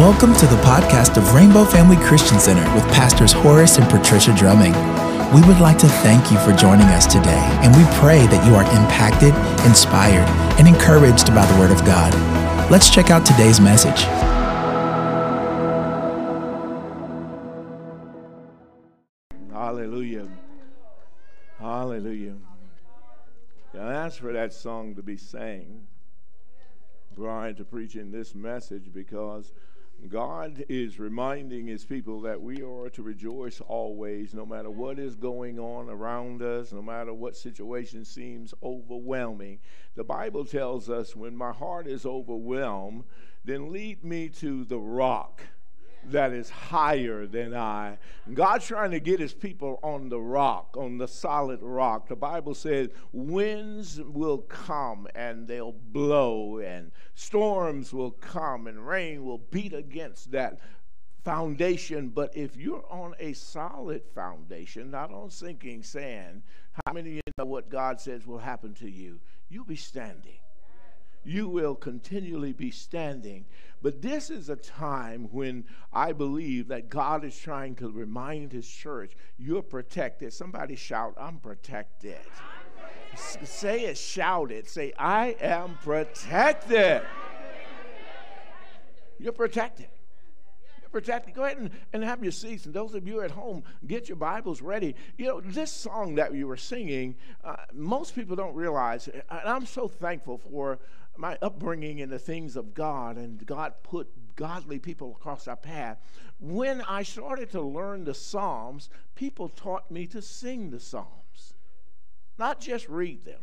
Welcome to the podcast of Rainbow Family Christian Center with Pastors Horace and Patricia Drumming. We would like to thank you for joining us today, and we pray that you are impacted, inspired, and encouraged by the Word of God. Let's check out today's message. Hallelujah. Hallelujah. I asked for that song to be sang prior to preaching this message because God is reminding his people that we are to rejoice always, no matter what is going on around us, no matter what situation seems overwhelming. The Bible tells us when my heart is overwhelmed, then lead me to the rock that is higher than I. God's trying to get his people on the rock, on the solid rock. The Bible says winds will come and they'll blow, and storms will come, and rain will beat against that foundation. But if you're on a solid foundation, not on sinking sand, how many of you know what God says will happen to you? You'll be standing you will continually be standing. But this is a time when I believe that God is trying to remind his church, you're protected. Somebody shout, I'm protected. S- say it, shout it. Say, I am protected. You're protected You're protected. Go ahead and, and have your seats. And those of you at home, get your Bibles ready. You know, this song that you were singing, uh, most people don't realize, and I'm so thankful for my upbringing in the things of God, and God put godly people across our path. When I started to learn the Psalms, people taught me to sing the Psalms, not just read them.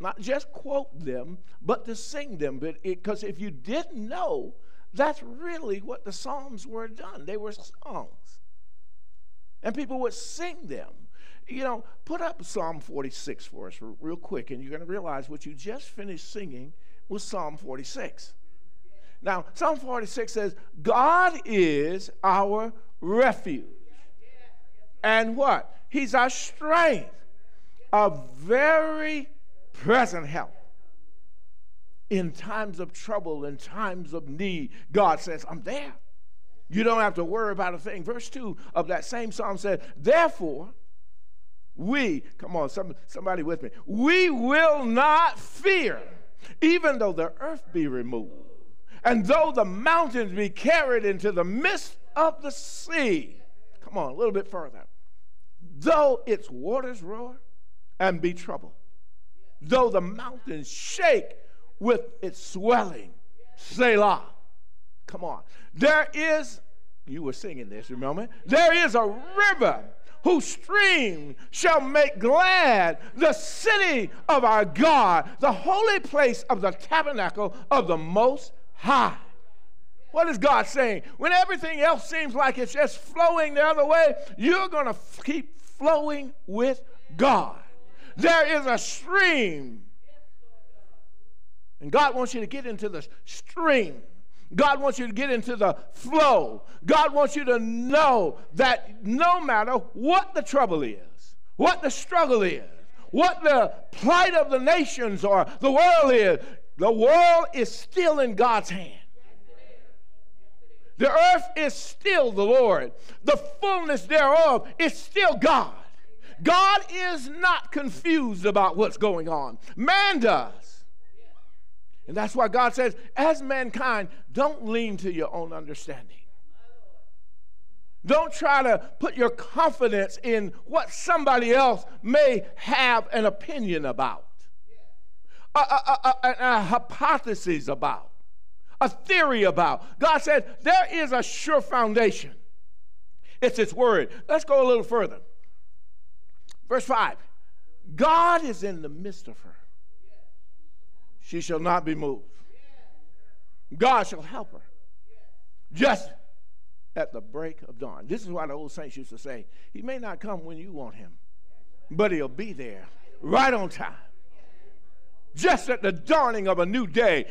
Not just quote them, but to sing them. Because if you didn't know, that's really what the Psalms were done. They were songs. And people would sing them. You know, put up Psalm 46 for us real quick, and you're going to realize what you just finished singing was Psalm 46. Now, Psalm 46 says, God is our refuge. And what? He's our strength, a very present help. In times of trouble, in times of need, God says, I'm there. You don't have to worry about a thing. Verse 2 of that same psalm said, Therefore, we, come on, some, somebody with me, we will not fear even though the earth be removed, and though the mountains be carried into the midst of the sea. Come on, a little bit further. Though its waters roar and be troubled, though the mountains shake with its swelling, Selah. Come on. There is, you were singing this, remember? There is a river whose stream shall make glad the city of our God, the holy place of the tabernacle of the Most High. What is God saying? When everything else seems like it's just flowing the other way, you're going to f- keep flowing with God. There is a stream. And God wants you to get into the stream. God wants you to get into the flow. God wants you to know that no matter what the trouble is, what the struggle is, what the plight of the nations or the world is, the world is still in God's hand. The earth is still the Lord. The fullness thereof is still God. God is not confused about what's going on. Man does. And that's why God says, as mankind, don't lean to your own understanding. Don't try to put your confidence in what somebody else may have an opinion about, a, a, a, a, hypothesis about, a theory about. God says there is a sure foundation. It's His Word. Let's go a little further. Verse 5 God is in the midst of her she shall not be moved. God shall help her just at the break of dawn. This is why the old saints used to say, He may not come when you want him, but he'll be there right on time. Just at the dawning of a new day.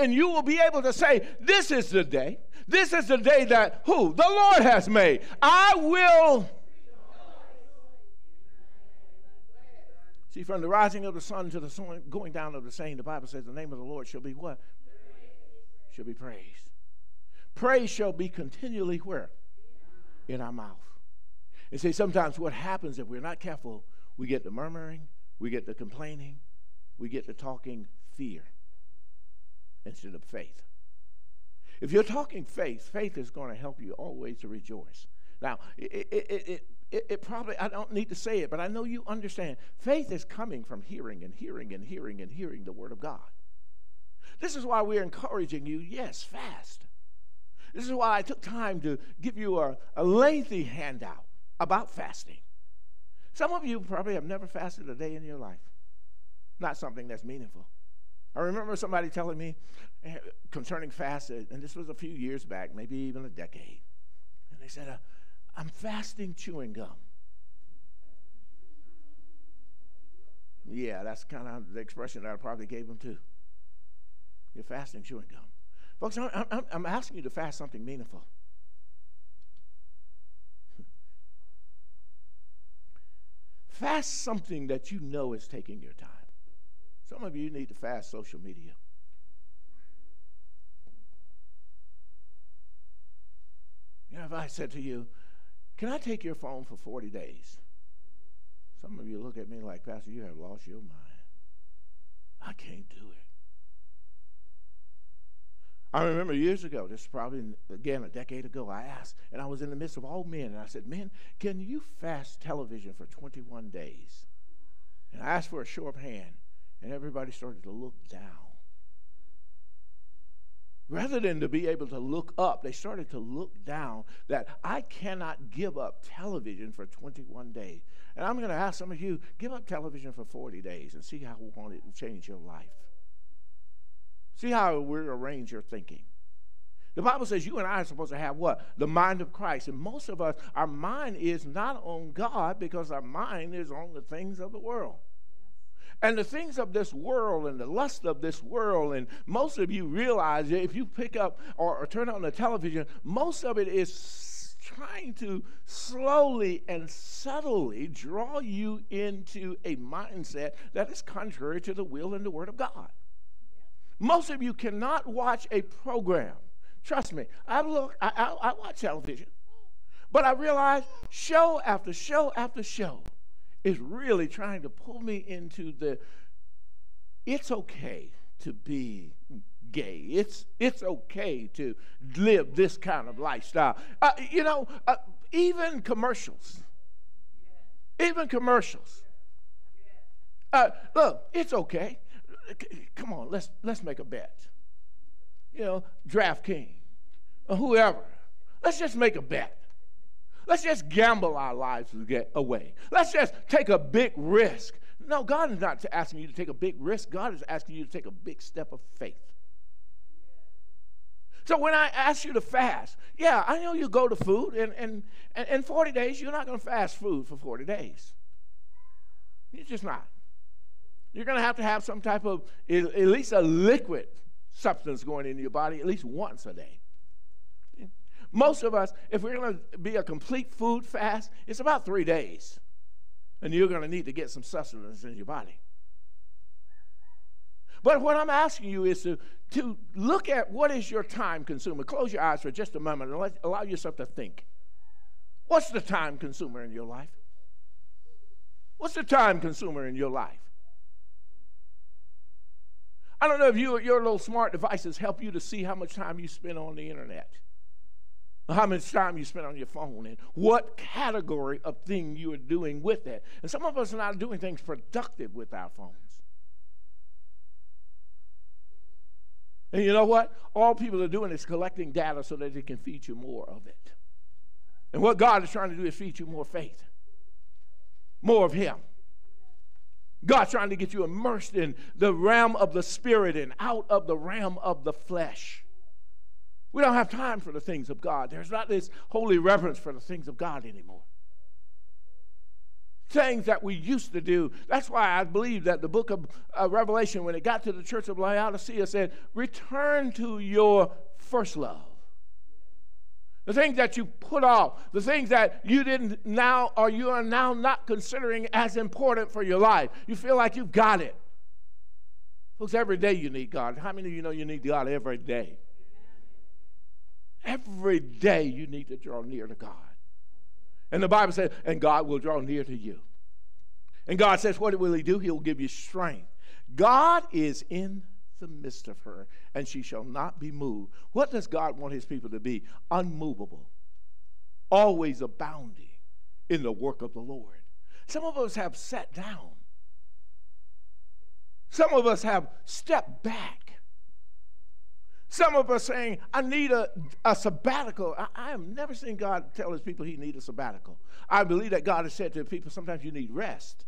And you will be able to say, This is the day. This is the day that who? The Lord has made. I will See, from the rising of the sun to the going down of the same, the Bible says the name of the Lord shall be what? Shall be praised. Praise shall be continually where? In our mouth. And see, sometimes what happens if we're not careful, we get the murmuring, we get the complaining, we get the talking fear instead of faith. If you're talking faith, faith is going to help you always to rejoice. Now, it, it, it, it, it probably, I don't need to say it, but I know you understand. Faith is coming from hearing and hearing and hearing and hearing the Word of God. This is why we're encouraging you, yes, fast. This is why I took time to give you a, a lengthy handout about fasting. Some of you probably have never fasted a day in your life, not something that's meaningful. I remember somebody telling me eh, concerning fast, and this was a few years back, maybe even a decade. And they said, uh, I'm fasting chewing gum. Yeah, that's kind of the expression that I probably gave him too. You're fasting chewing gum. Folks, I'm, I'm, I'm asking you to fast something meaningful. fast something that you know is taking your time. Some of you need to fast social media. You know, if I said to you, can I take your phone for 40 days? Some of you look at me like, Pastor, you have lost your mind. I can't do it. I remember years ago, this is probably, again, a decade ago, I asked, and I was in the midst of all men, and I said, Men, can you fast television for 21 days? And I asked for a show of hand, and everybody started to look down. Rather than to be able to look up, they started to look down that I cannot give up television for 21 days. And I'm going to ask some of you give up television for 40 days and see how it will change your life. See how we arrange your thinking. The Bible says you and I are supposed to have what? The mind of Christ. And most of us, our mind is not on God because our mind is on the things of the world. And the things of this world and the lust of this world, and most of you realize that if you pick up or, or turn on the television, most of it is trying to slowly and subtly draw you into a mindset that is contrary to the will and the word of God. Most of you cannot watch a program. Trust me, I look, I, I, I watch television, but I realize show after show after show is really trying to pull me into the it's okay to be gay. It's it's okay to live this kind of lifestyle. Uh, you know, uh, even commercials. Even commercials. Uh, look, it's okay. Come on, let's let's make a bet. You know, DraftKings or whoever. Let's just make a bet. Let's just gamble our lives to get away. Let's just take a big risk. No, God is not asking you to take a big risk. God is asking you to take a big step of faith. So when I ask you to fast, yeah, I know you go to food, and, and, and in 40 days, you're not going to fast food for 40 days. You're just not. You're going to have to have some type of, at least a liquid substance going into your body at least once a day. Most of us, if we're going to be a complete food fast, it's about three days. And you're going to need to get some sustenance in your body. But what I'm asking you is to, to look at what is your time consumer. Close your eyes for just a moment and let, allow yourself to think. What's the time consumer in your life? What's the time consumer in your life? I don't know if you, your little smart devices help you to see how much time you spend on the internet how much time you spend on your phone and what category of thing you are doing with that. And some of us are not doing things productive with our phones. And you know what? All people are doing is collecting data so that they can feed you more of it. And what God is trying to do is feed you more faith, more of Him. God's trying to get you immersed in the realm of the spirit and out of the realm of the flesh. We don't have time for the things of God. There's not this holy reverence for the things of God anymore. Things that we used to do. That's why I believe that the book of uh, Revelation, when it got to the church of Laodicea, said, Return to your first love. The things that you put off, the things that you didn't now or you are now not considering as important for your life. You feel like you've got it. Folks, every day you need God. How many of you know you need God every day? Every day you need to draw near to God. And the Bible says, and God will draw near to you. And God says, what will He do? He'll give you strength. God is in the midst of her, and she shall not be moved. What does God want His people to be? Unmovable, always abounding in the work of the Lord. Some of us have sat down, some of us have stepped back. Some of us saying, I need a, a sabbatical. I, I have never seen God tell his people he need a sabbatical. I believe that God has said to people, sometimes you need rest.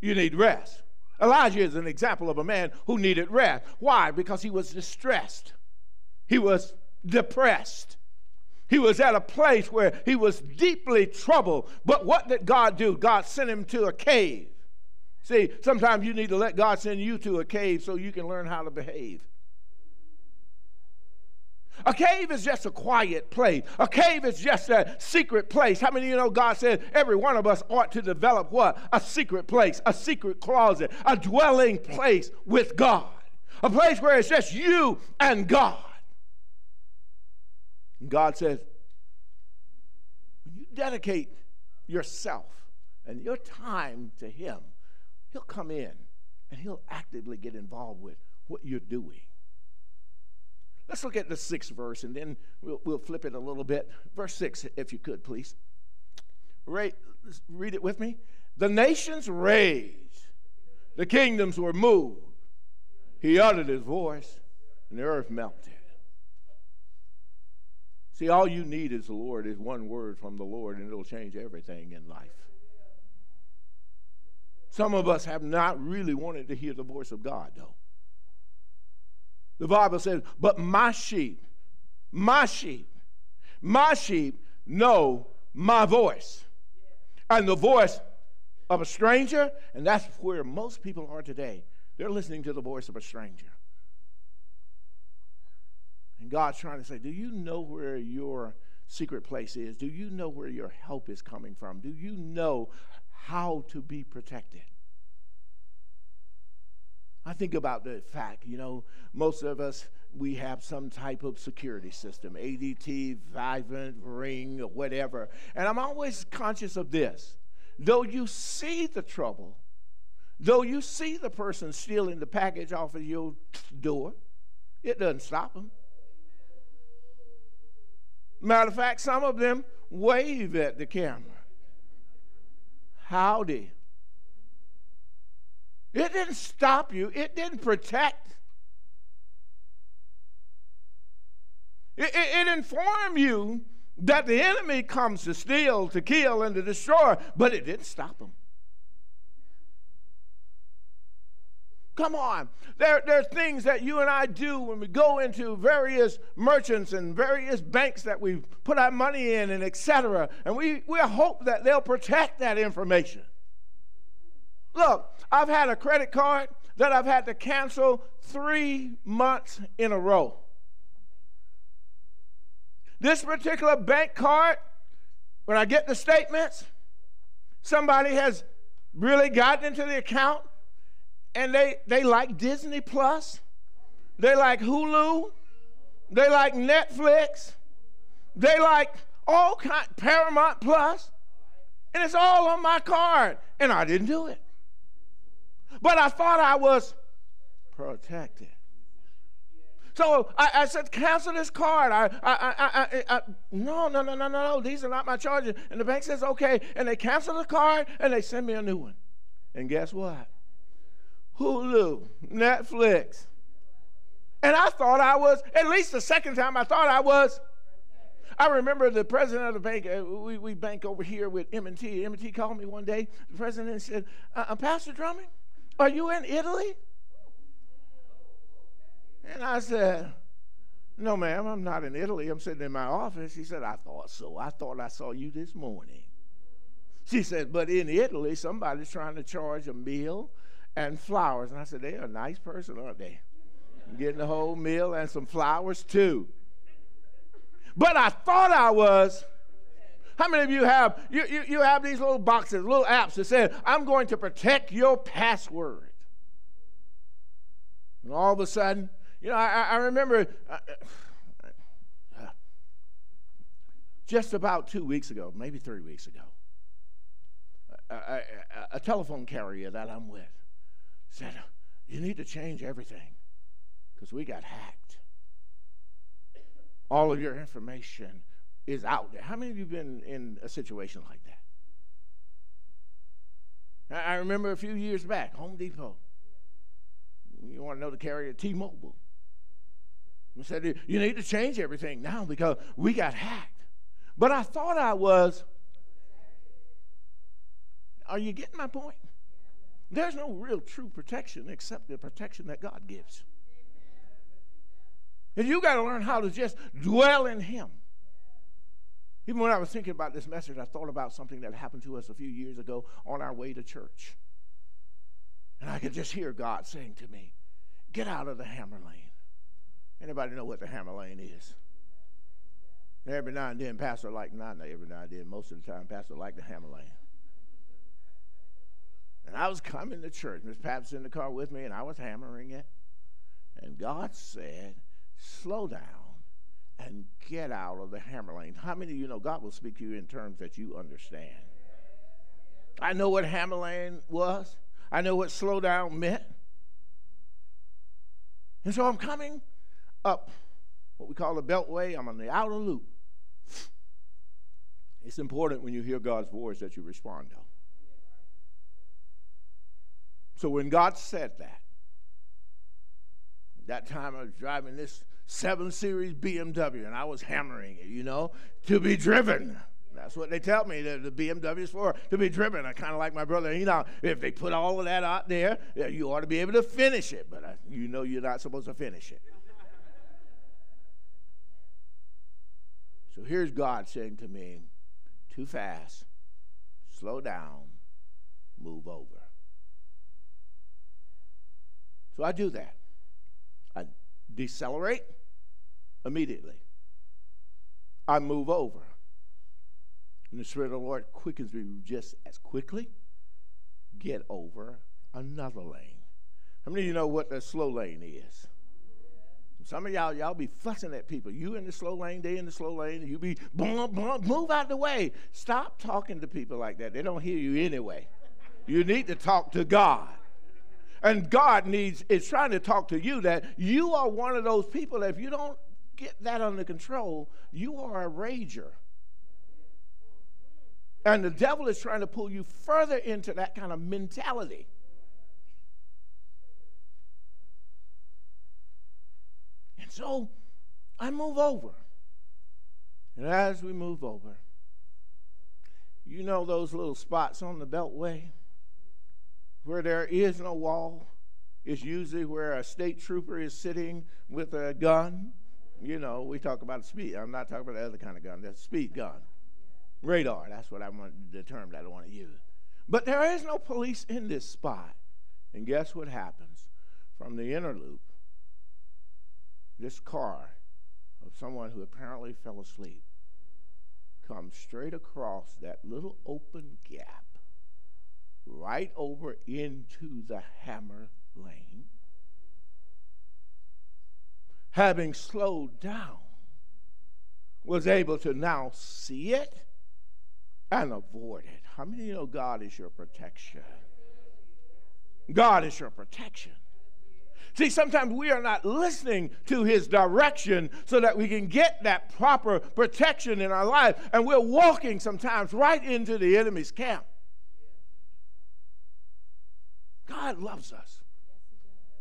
You need rest. Elijah is an example of a man who needed rest. Why? Because he was distressed. He was depressed. He was at a place where he was deeply troubled. But what did God do? God sent him to a cave. See, sometimes you need to let God send you to a cave so you can learn how to behave. A cave is just a quiet place. A cave is just a secret place. How many of you know God said every one of us ought to develop what? A secret place, a secret closet, a dwelling place with God. A place where it's just you and God. And God says, when you dedicate yourself and your time to Him, He'll come in and He'll actively get involved with what you're doing. Let's look at the sixth verse and then we'll, we'll flip it a little bit. Verse six, if you could, please. Right, read it with me. The nations raged, the kingdoms were moved. He uttered his voice, and the earth melted. See, all you need is the Lord, is one word from the Lord, and it'll change everything in life. Some of us have not really wanted to hear the voice of God, though. The Bible says, But my sheep, my sheep, my sheep know my voice. And the voice of a stranger, and that's where most people are today. They're listening to the voice of a stranger. And God's trying to say, Do you know where your secret place is? Do you know where your help is coming from? Do you know how to be protected? I think about the fact, you know, most of us, we have some type of security system ADT, Vivint, Ring, whatever. And I'm always conscious of this. Though you see the trouble, though you see the person stealing the package off of your door, it doesn't stop them. Matter of fact, some of them wave at the camera. Howdy. It didn't stop you, it didn't protect. It, it, it informed you that the enemy comes to steal, to kill, and to destroy, but it didn't stop them. Come on. There, there are things that you and I do when we go into various merchants and various banks that we put our money in and etc. And we, we hope that they'll protect that information. Look, I've had a credit card that I've had to cancel three months in a row. This particular bank card, when I get the statements, somebody has really gotten into the account and they, they like Disney Plus, they like Hulu, they like Netflix, they like all kind Paramount Plus, and it's all on my card, and I didn't do it. But I thought I was protected. So I, I, said, cancel this card. I, I, I, no, no, no, no, no, no. These are not my charges. And the bank says, okay. And they cancel the card and they send me a new one. And guess what? Hulu, Netflix. And I thought I was, at least the second time, I thought I was. I remember the president of the bank, uh, we, we bank over here with M&T. M&T called me one day. The president said, uh, uh, Pastor Drumming, are you in Italy? And I said, No, ma'am, I'm not in Italy. I'm sitting in my office. He said, I thought so. I thought I saw you this morning. She said, But in Italy, somebody's trying to charge a meal and flowers. And I said, They're a nice person, aren't they? Getting a whole meal and some flowers too. But I thought I was. How many of you have you, you, you have these little boxes, little apps that say, I'm going to protect your password. And all of a sudden, you know, I, I remember, I, just about two weeks ago, maybe three weeks ago, a, a, a telephone carrier that I'm with said, You need to change everything because we got hacked. All of your information is out there. How many of you been in a situation like that? I remember a few years back, Home Depot. You want to know the carrier, T-Mobile. We said, you need to change everything now because we got hacked. But I thought I was. Are you getting my point? There's no real true protection except the protection that God gives. And you got to learn how to just dwell in Him. Even when I was thinking about this message, I thought about something that happened to us a few years ago on our way to church. And I could just hear God saying to me, Get out of the hammer lane. Anybody know what the hammer lane is? Every now and then, Pastor like, not every now and then, most of the time, Pastor like the hammer lane. And I was coming to church. Miss Pat's in the car with me, and I was hammering it. And God said, slow down and get out of the hammer lane. How many of you know God will speak to you in terms that you understand? I know what hammer lane was. I know what slow down meant. And so I'm coming up what we call the beltway. I'm on the outer loop. It's important when you hear God's voice that you respond, though. So when God said that, that time I was driving this 7 Series BMW and I was hammering it, you know, to be driven. That's what they tell me that the BMW is for, to be driven. I kind of like my brother, you know, if they put all of that out there, you ought to be able to finish it, but I, you know you're not supposed to finish it. so here's God saying to me, too fast, slow down, move over. So I do that. Decelerate immediately. I move over. And the Spirit of the Lord quickens me just as quickly. Get over another lane. How many of you know what the slow lane is? Some of y'all, y'all be fussing at people. You in the slow lane, they in the slow lane. You be boom, boom, move out the way. Stop talking to people like that. They don't hear you anyway. You need to talk to God. And God needs is trying to talk to you that you are one of those people that if you don't get that under control, you are a rager. And the devil is trying to pull you further into that kind of mentality. And so I move over. And as we move over, you know those little spots on the beltway? Where there is no wall is usually where a state trooper is sitting with a gun. You know, we talk about speed. I'm not talking about the other kind of gun. That's speed gun. Radar. That's what I want the term that I want to use. But there is no police in this spot. And guess what happens? From the inner loop, this car of someone who apparently fell asleep comes straight across that little open gap right over into the hammer lane. Having slowed down, was able to now see it and avoid it. How many of you know God is your protection? God is your protection. See, sometimes we are not listening to his direction so that we can get that proper protection in our life. And we're walking sometimes right into the enemy's camp. God loves us.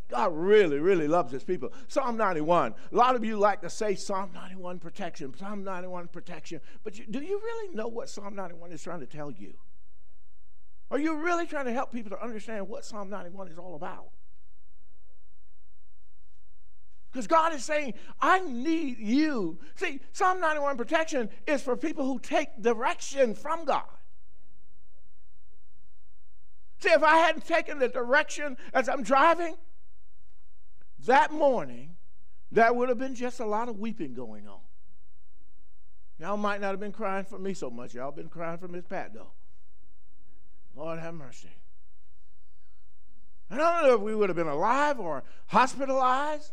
God really, really loves his people. Psalm 91. A lot of you like to say Psalm 91 protection, Psalm 91 protection. But you, do you really know what Psalm 91 is trying to tell you? Are you really trying to help people to understand what Psalm 91 is all about? Because God is saying, I need you. See, Psalm 91 protection is for people who take direction from God. See, if I hadn't taken the direction as I'm driving, that morning, there would have been just a lot of weeping going on. Y'all might not have been crying for me so much. Y'all been crying for Miss Pat, though. Lord have mercy. I don't know if we would have been alive or hospitalized,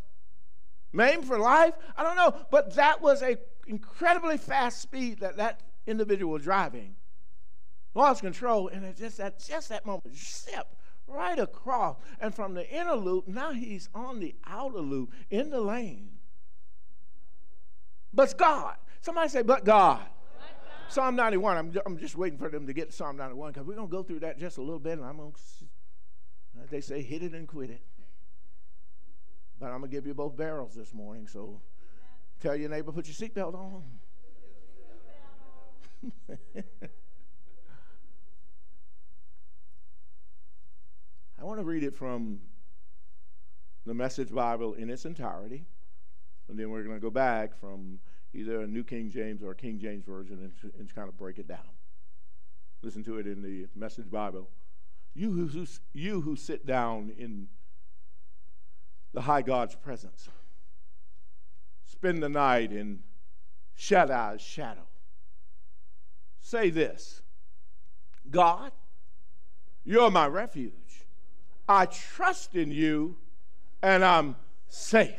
maimed for life. I don't know. But that was a incredibly fast speed that that individual was driving lost control, and it's just that just that moment, zip right across, and from the inner loop, now he's on the outer loop in the lane. But God. Somebody say, but God. Psalm 91. I'm, I'm just waiting for them to get to Psalm 91 because we're to go through that just a little bit, and I'm to, they say, hit it and quit it. But I'm to give you both barrels this morning, so tell your neighbor, put your seatbelt on. I want to read it from the Message Bible in its entirety, and then we're going to go back from either a New King James or a King James Version and, and kind of break it down. Listen to it in the Message Bible. You who, you who sit down in the high God's presence, spend the night in Shaddai's shadow. Say this God, you're my refuge. I trust in you and I'm safe.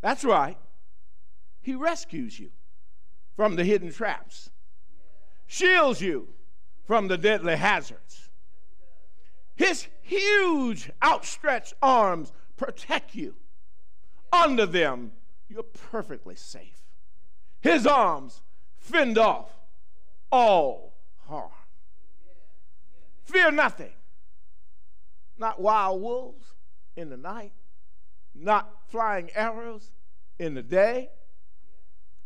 That's right. He rescues you from the hidden traps, shields you from the deadly hazards. His huge outstretched arms protect you. Under them, you're perfectly safe. His arms fend off all harm. Fear nothing not wild wolves in the night, not flying arrows in the day,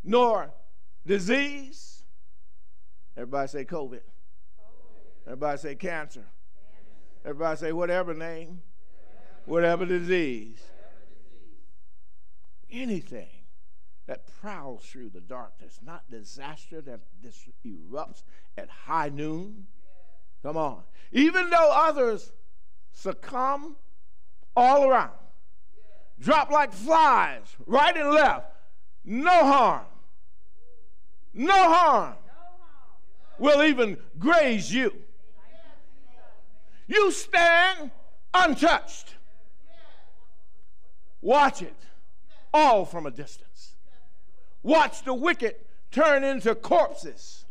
nor disease. Everybody say COVID. Everybody say cancer. Everybody say whatever name, whatever, whatever disease. Anything that prowls through the darkness, not disaster that erupts at high noon. Come on. Even though others succumb all around. Drop like flies, right and left. No harm. No harm will even graze you. You stand untouched. Watch it all from a distance. Watch the wicked turn into corpses.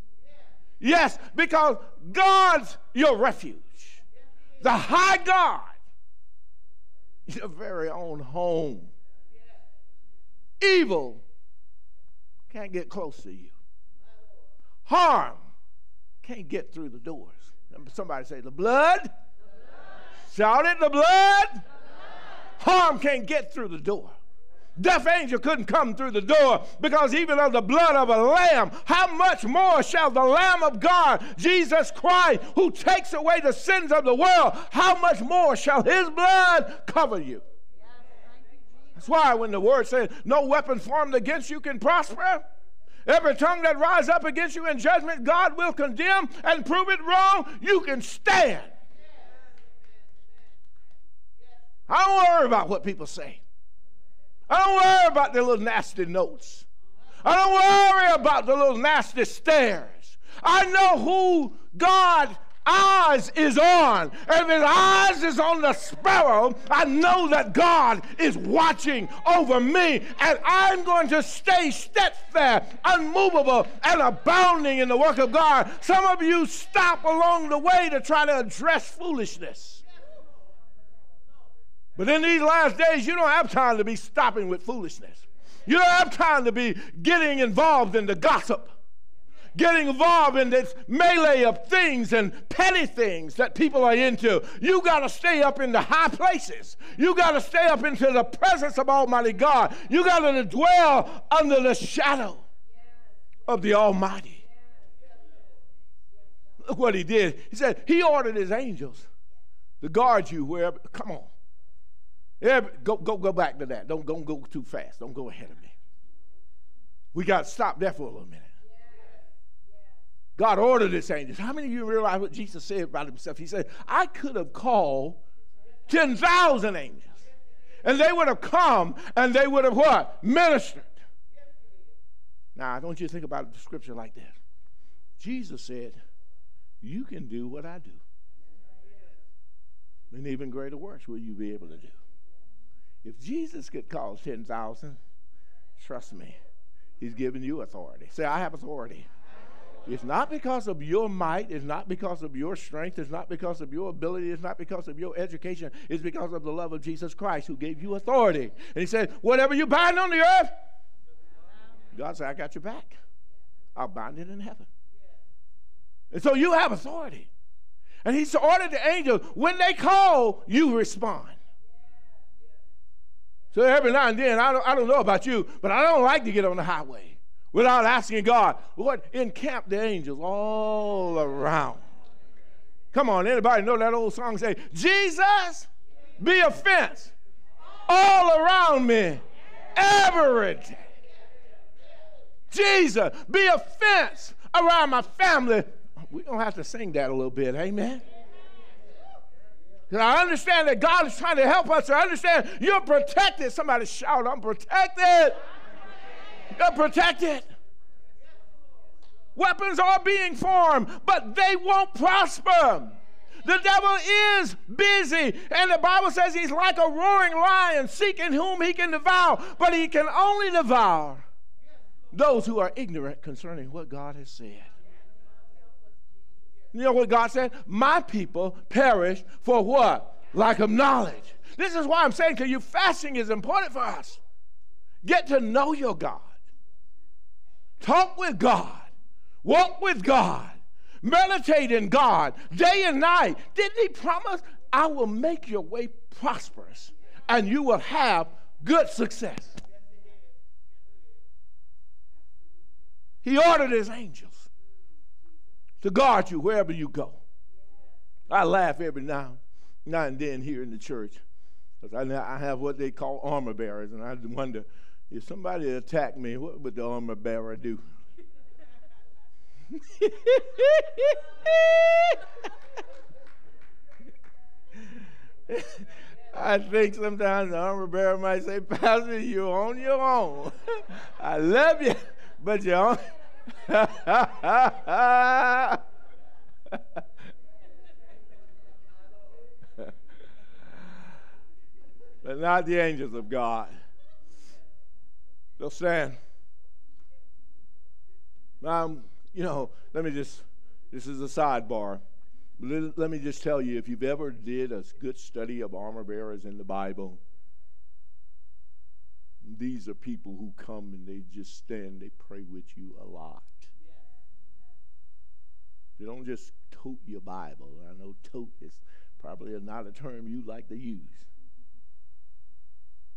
Yes, because God's your refuge the high God, your very own home. Evil can't get close to you. Harm can't get through the doors. Somebody say, the blood. The blood. Shout it, the blood. the blood. Harm can't get through the door. Death angel couldn't come through the door because even of the blood of a lamb, how much more shall the Lamb of God, Jesus Christ, who takes away the sins of the world, how much more shall his blood cover you? That's why when the word says, No weapon formed against you can prosper. Every tongue that rise up against you in judgment, God will condemn and prove it wrong. You can stand. I don't worry about what people say. I don't worry about the little nasty notes. I don't worry about the little nasty stares. I know who God eyes is on. If his eyes is on the sparrow, I know that God is watching over me, and I'm going to stay steadfast, unmovable, and abounding in the work of God. Some of you stop along the way to try to address foolishness. But in these last days, you don't have time to be stopping with foolishness. You don't have time to be getting involved in the gossip, getting involved in this melee of things and petty things that people are into. You got to stay up in the high places. You got to stay up into the presence of Almighty God. You got to dwell under the shadow of the Almighty. Look what he did. He said, He ordered his angels to guard you wherever. Come on. Yeah, go, go, go back to that. Don't, don't go too fast. Don't go ahead of me. We got to stop there for a little minute. God ordered his angels. How many of you realize what Jesus said about himself? He said, I could have called 10,000 angels. And they would have come and they would have what? Ministered. Now, I don't you think about the scripture like that. Jesus said, You can do what I do. And even greater works will you be able to do. If Jesus could call 10,000, trust me, He's giving you authority. Say, I have authority. It's not because of your might. It's not because of your strength. It's not because of your ability. It's not because of your education. It's because of the love of Jesus Christ who gave you authority. And he said, Whatever you bind on the earth, God said, I got your back. I'll bind it in heaven. And so you have authority. And he ordered the angels, when they call, you respond. So every now and then, I don't, I don't know about you, but I don't like to get on the highway without asking God, Lord, encamp the angels all around. Come on, anybody know that old song say, Jesus, be a fence all around me every day. Jesus, be a fence around my family. We're going to have to sing that a little bit, amen? I understand that God is trying to help us. I understand you're protected. Somebody shout, I'm protected. You're protected. Weapons are being formed, but they won't prosper. The devil is busy, and the Bible says he's like a roaring lion seeking whom he can devour, but he can only devour those who are ignorant concerning what God has said. You know what God said? My people perish for what? Lack of knowledge. This is why I'm saying to you, fasting is important for us. Get to know your God. Talk with God. Walk with God. Meditate in God day and night. Didn't He promise, I will make your way prosperous and you will have good success? He ordered His angels to guard you wherever you go. I laugh every now, now and then here in the church because I, I have what they call armor bearers, and I wonder if somebody attacked me, what would the armor bearer do? I think sometimes the armor bearer might say, Pastor, you're on your own. I love you, but you're on. but not the angels of God. They'll stand. Now, you know, let me just, this is a sidebar. Let me just tell you if you've ever did a good study of armor bearers in the Bible, these are people who come and they just stand, they pray with you a lot. They don't just tote your Bible. I know tote is probably not a term you like to use.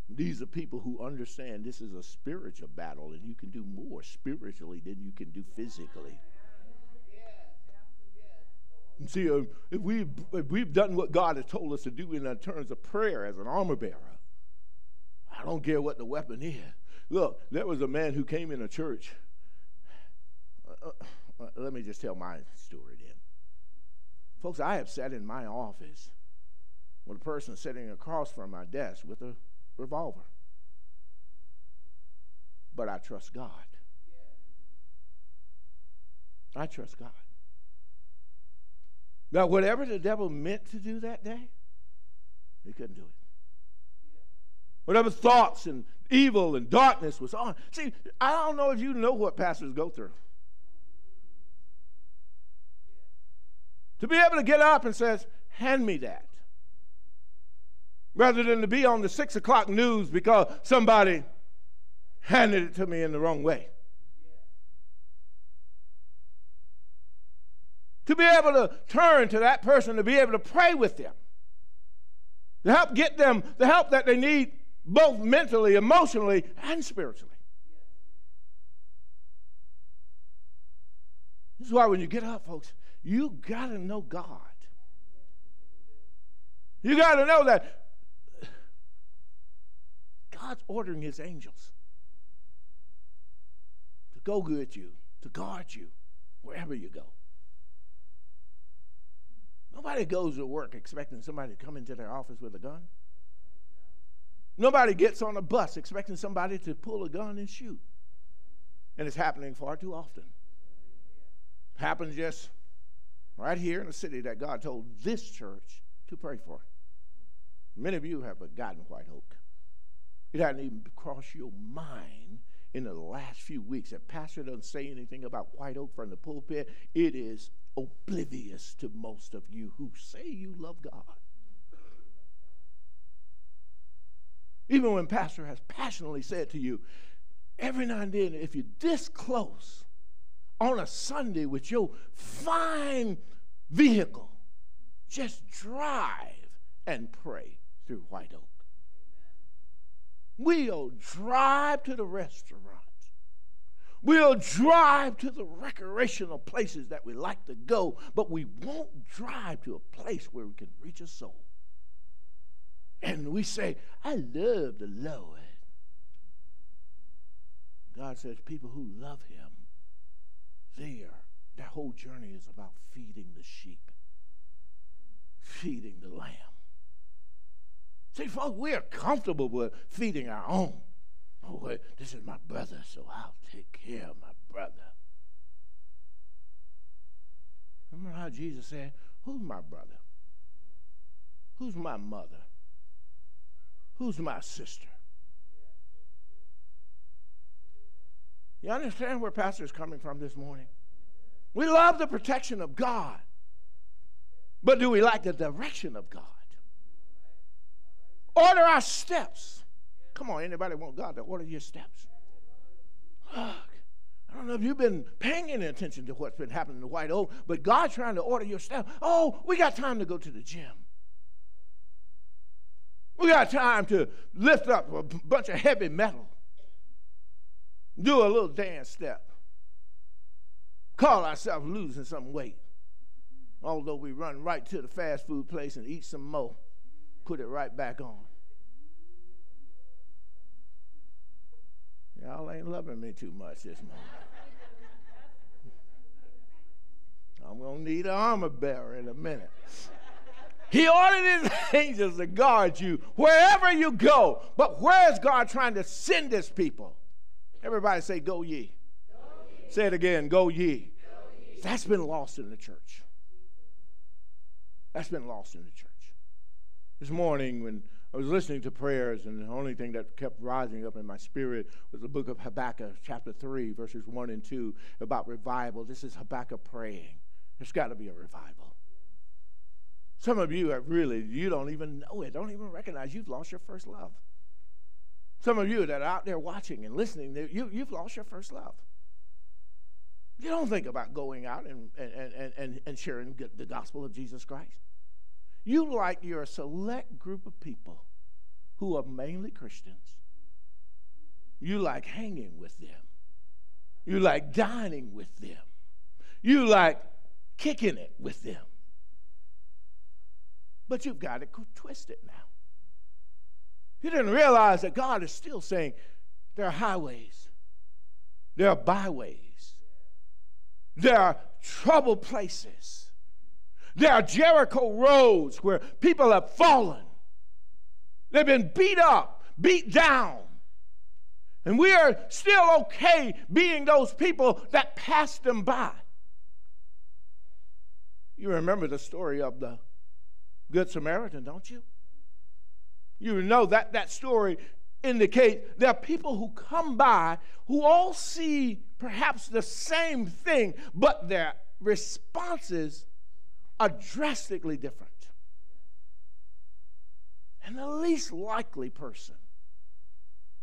These are people who understand this is a spiritual battle and you can do more spiritually than you can do physically. And see, uh, if, we've, if we've done what God has told us to do in terms of prayer as an armor bearer, I don't care what the weapon is. Look, there was a man who came in a church. Uh, uh, uh let me just tell my story then. Folks, I have sat in my office with a person sitting across from my desk with a revolver. But I trust God. I trust God. Now, whatever the devil meant to do that day, he couldn't do it. Whatever thoughts and evil and darkness was on. See, I don't know if you know what pastors go through. To be able to get up and says, hand me that rather than to be on the six o'clock news because somebody handed it to me in the wrong way. To be able to turn to that person, to be able to pray with them, to help get them the help that they need, both mentally, emotionally, and spiritually. This is why when you get up, folks, you got to know God. You got to know that God's ordering his angels to go with you, to guard you wherever you go. Nobody goes to work expecting somebody to come into their office with a gun. Nobody gets on a bus expecting somebody to pull a gun and shoot. And it's happening far too often. Happens just right here in the city that God told this church to pray for. Many of you have forgotten White Oak. It hadn't even crossed your mind in the last few weeks that pastor doesn't say anything about White Oak from the pulpit, it is oblivious to most of you who say you love God. Even when pastor has passionately said to you, every now and then, if you're this close on a Sunday with your fine vehicle, just drive and pray through White Oak. We'll drive to the restaurant. We'll drive to the recreational places that we like to go, but we won't drive to a place where we can reach a soul. And we say, I love the Lord. God says, people who love Him, there, that whole journey is about feeding the sheep, feeding the lamb. See, folks, we are comfortable with feeding our own. Oh, wait, this is my brother, so I'll take care of my brother. Remember how Jesus said, Who's my brother? Who's my mother? Who's my sister? You understand where Pastor is coming from this morning? We love the protection of God, but do we like the direction of God? Order our steps. Come on, anybody want God to order your steps? Look, I don't know if you've been paying any attention to what's been happening in the White Oak, but God's trying to order your steps. Oh, we got time to go to the gym. We got time to lift up a bunch of heavy metal, do a little dance step, call ourselves losing some weight. Although we run right to the fast food place and eat some more, put it right back on. Y'all ain't loving me too much this morning. I'm going to need an armor bearer in a minute. He ordered his angels to guard you wherever you go. But where is God trying to send his people? Everybody say, Go ye. Go ye. Say it again, go ye. go ye. That's been lost in the church. That's been lost in the church. This morning, when I was listening to prayers, and the only thing that kept rising up in my spirit was the book of Habakkuk, chapter 3, verses 1 and 2, about revival. This is Habakkuk praying. There's got to be a revival. Some of you are really, you don't even know it, don't even recognize you've lost your first love. Some of you that are out there watching and listening, you, you've lost your first love. You don't think about going out and, and, and, and, and sharing the gospel of Jesus Christ. You like you're a select group of people who are mainly Christians. You like hanging with them. You like dining with them. You like kicking it with them. But you've got to twist it now. You didn't realize that God is still saying there are highways, there are byways, there are troubled places there are Jericho roads where people have fallen. They've been beat up, beat down. And we are still okay being those people that passed them by. You remember the story of the Good Samaritan, don't you? You know that that story indicates there are people who come by who all see perhaps the same thing, but their responses are drastically different. And the least likely person,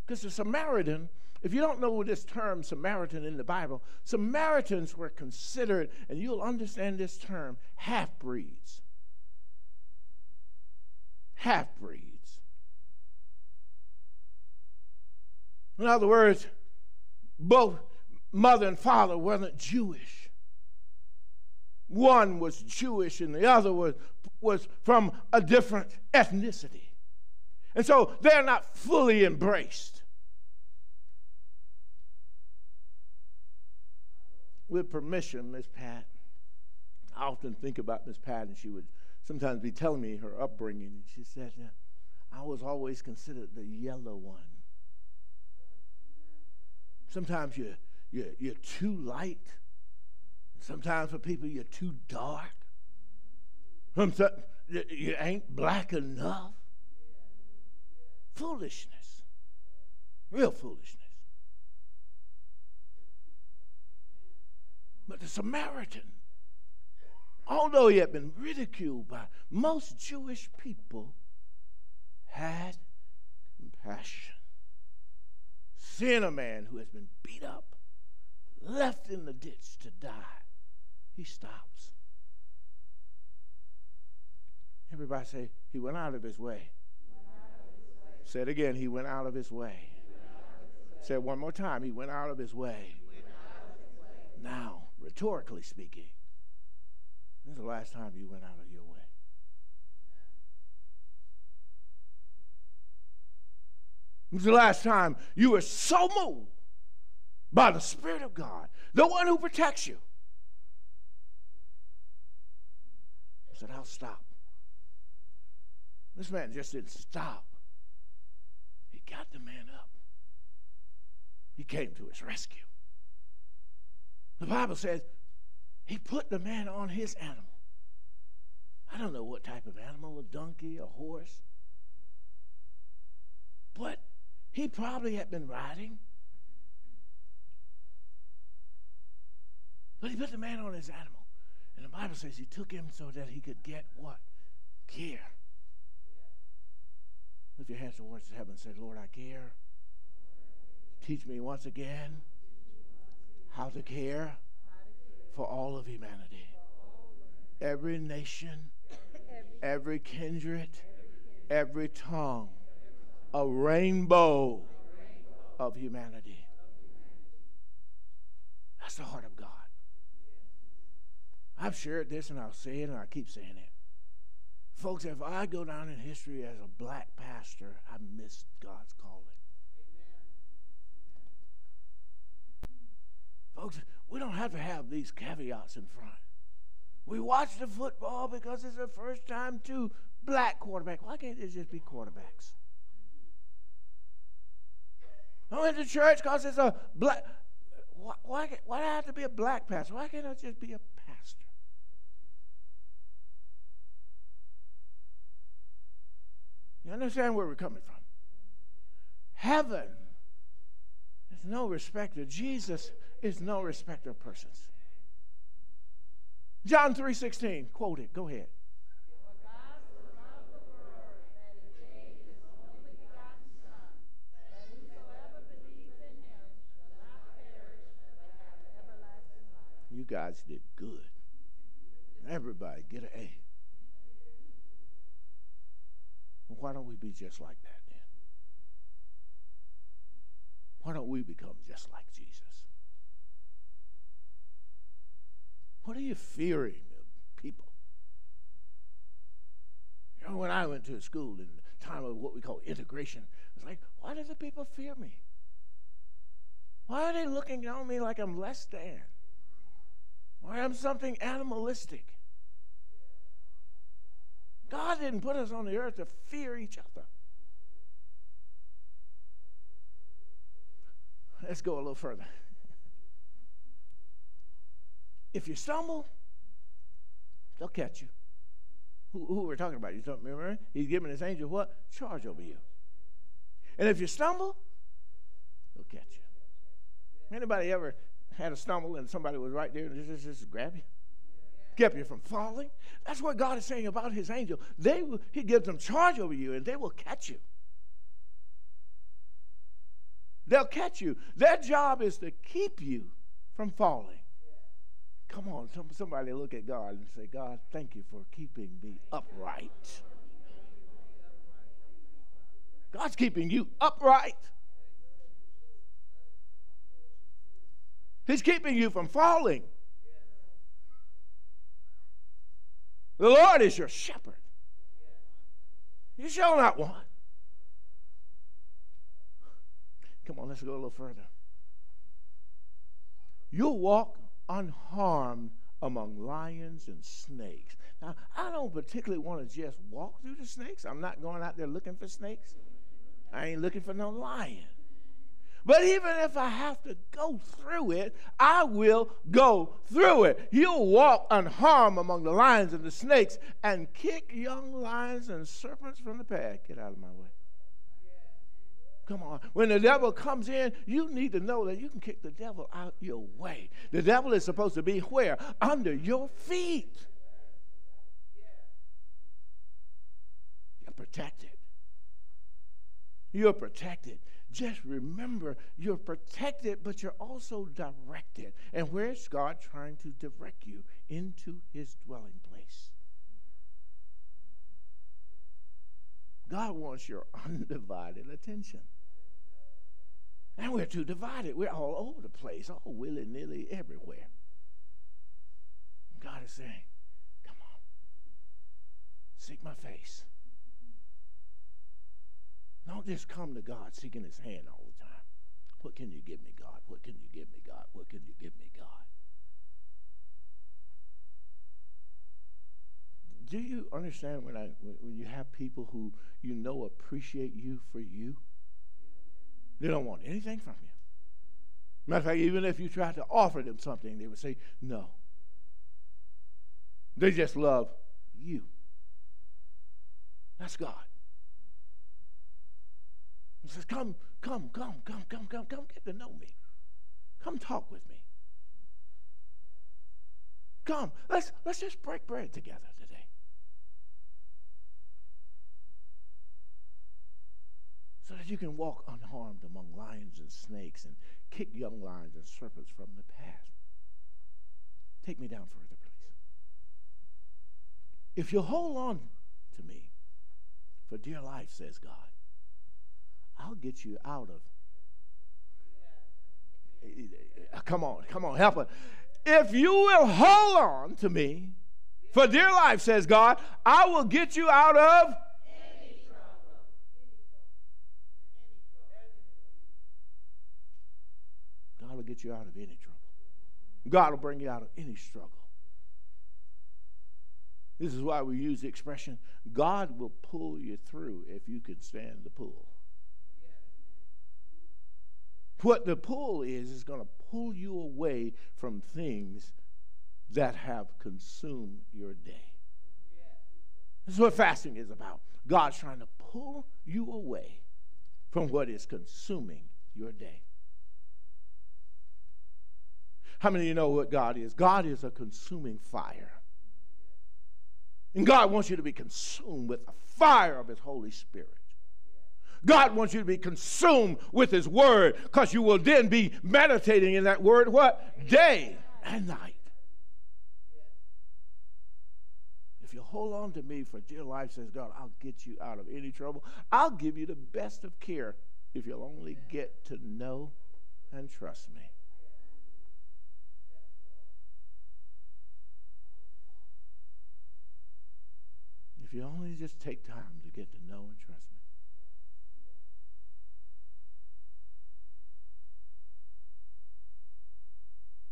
because the Samaritan, if you don't know this term Samaritan in the Bible, Samaritans were considered, and you'll understand this term, half breeds. Half breeds. In other words, both mother and father weren't Jewish. One was Jewish and the other was, was from a different ethnicity. And so they're not fully embraced. With permission, Miss Pat, I often think about Miss Pat, and she would sometimes be telling me her upbringing, and she said, I was always considered the yellow one. Sometimes you're, you're, you're too light. Sometimes for people, you're too dark. You ain't black enough. Foolishness. Real foolishness. But the Samaritan although he had been ridiculed by most Jewish people, had compassion. Seeing a man who has been beat up, left in the ditch to die, he stops. Everybody say, he went out of his way. Say it again, he went out of his way. Say it one more time, he went out of his way. Now, rhetorically speaking, when's the last time you went out of your way? When's the last time you were so moved by the Spirit of God, the one who protects you? I said, I'll stop. This man just didn't stop. He got the man up. He came to his rescue. The Bible says he put the man on his animal. I don't know what type of animal, a donkey, a horse. But he probably had been riding. But he put the man on his animal. And the Bible says he took him so that he could get what? Care. Lift your hands towards heaven and say, Lord, I care. Teach me once again how to care for all of humanity. Every nation, every kindred, every tongue, a rainbow of humanity. That's the heart of God. I've shared this and I'll say it and I keep saying it. Folks, if I go down in history as a black pastor, I missed God's calling. Folks, we don't have to have these caveats in front. We watch the football because it's the first time two black quarterbacks. Why can't they just be quarterbacks? I went to church because it's a black. Why, why, why do I have to be a black pastor? Why can't I just be a pastor? You understand where we're coming from? Heaven is no respect to Jesus is no respecter of persons. John 3:16, quote it. Go ahead. You guys did good. Everybody get an A. Well, why don't we be just like that then? Why don't we become just like Jesus? What are you fearing people? You know, when I went to school in the time of what we call integration, it's like, why do the people fear me? Why are they looking on me like I'm less than? Or I'm something animalistic? God didn't put us on the earth to fear each other. Let's go a little further. If you stumble, they'll catch you. Who, who we're talking about? You remember? He's giving his angel what? Charge over you. And if you stumble, they'll catch you. Anybody ever had a stumble and somebody was right there and just, just, just grab you? Kept you from falling? That's what God is saying about his angel. They will, he gives them charge over you and they will catch you. They'll catch you. Their job is to keep you from falling. Come on, somebody look at God and say, God, thank you for keeping me upright. God's keeping you upright. He's keeping you from falling. The Lord is your shepherd. You shall not want. Come on, let's go a little further. You'll walk unharmed among lions and snakes. Now, I don't particularly want to just walk through the snakes. I'm not going out there looking for snakes. I ain't looking for no lion. But even if I have to go through it, I will go through it. You'll walk unharmed among the lions and the snakes and kick young lions and serpents from the path. Get out of my way. Come on. When the devil comes in, you need to know that you can kick the devil out your way. The devil is supposed to be where? Under your feet. You're protected. You're protected. Just remember, you're protected, but you're also directed. And where's God trying to direct you? Into his dwelling place. God wants your undivided attention. And we're too divided. We're all over the place, all willy nilly everywhere. God is saying, Come on, seek my face. Don't just come to God seeking his hand all the time. What can you give me, God? What can you give me, God? What can you give me, God? Do you understand when I when you have people who you know appreciate you for you? They don't want anything from you. Matter of fact, even if you try to offer them something, they would say no. They just love you. That's God. He says, Come, come, come, come, come, come, come, get to know me. Come talk with me. Come, let's let's just break bread together today. So that you can walk unharmed among lions and snakes and kick young lions and serpents from the path. Take me down further, please. If you hold on to me, for dear life, says God, I'll get you out of. Uh, come on, come on, help us. If you will hold on to me, for dear life, says God, I will get you out of. Will get you out of any trouble. God will bring you out of any struggle. This is why we use the expression God will pull you through if you can stand the pull. What the pull is, is going to pull you away from things that have consumed your day. This is what fasting is about. God's trying to pull you away from what is consuming your day. How many of you know what God is? God is a consuming fire. And God wants you to be consumed with the fire of His Holy Spirit. God wants you to be consumed with His Word because you will then be meditating in that Word what? Day and night. If you hold on to me for dear life, says God, I'll get you out of any trouble. I'll give you the best of care if you'll only get to know and trust me. If you only just take time to get to know and trust me.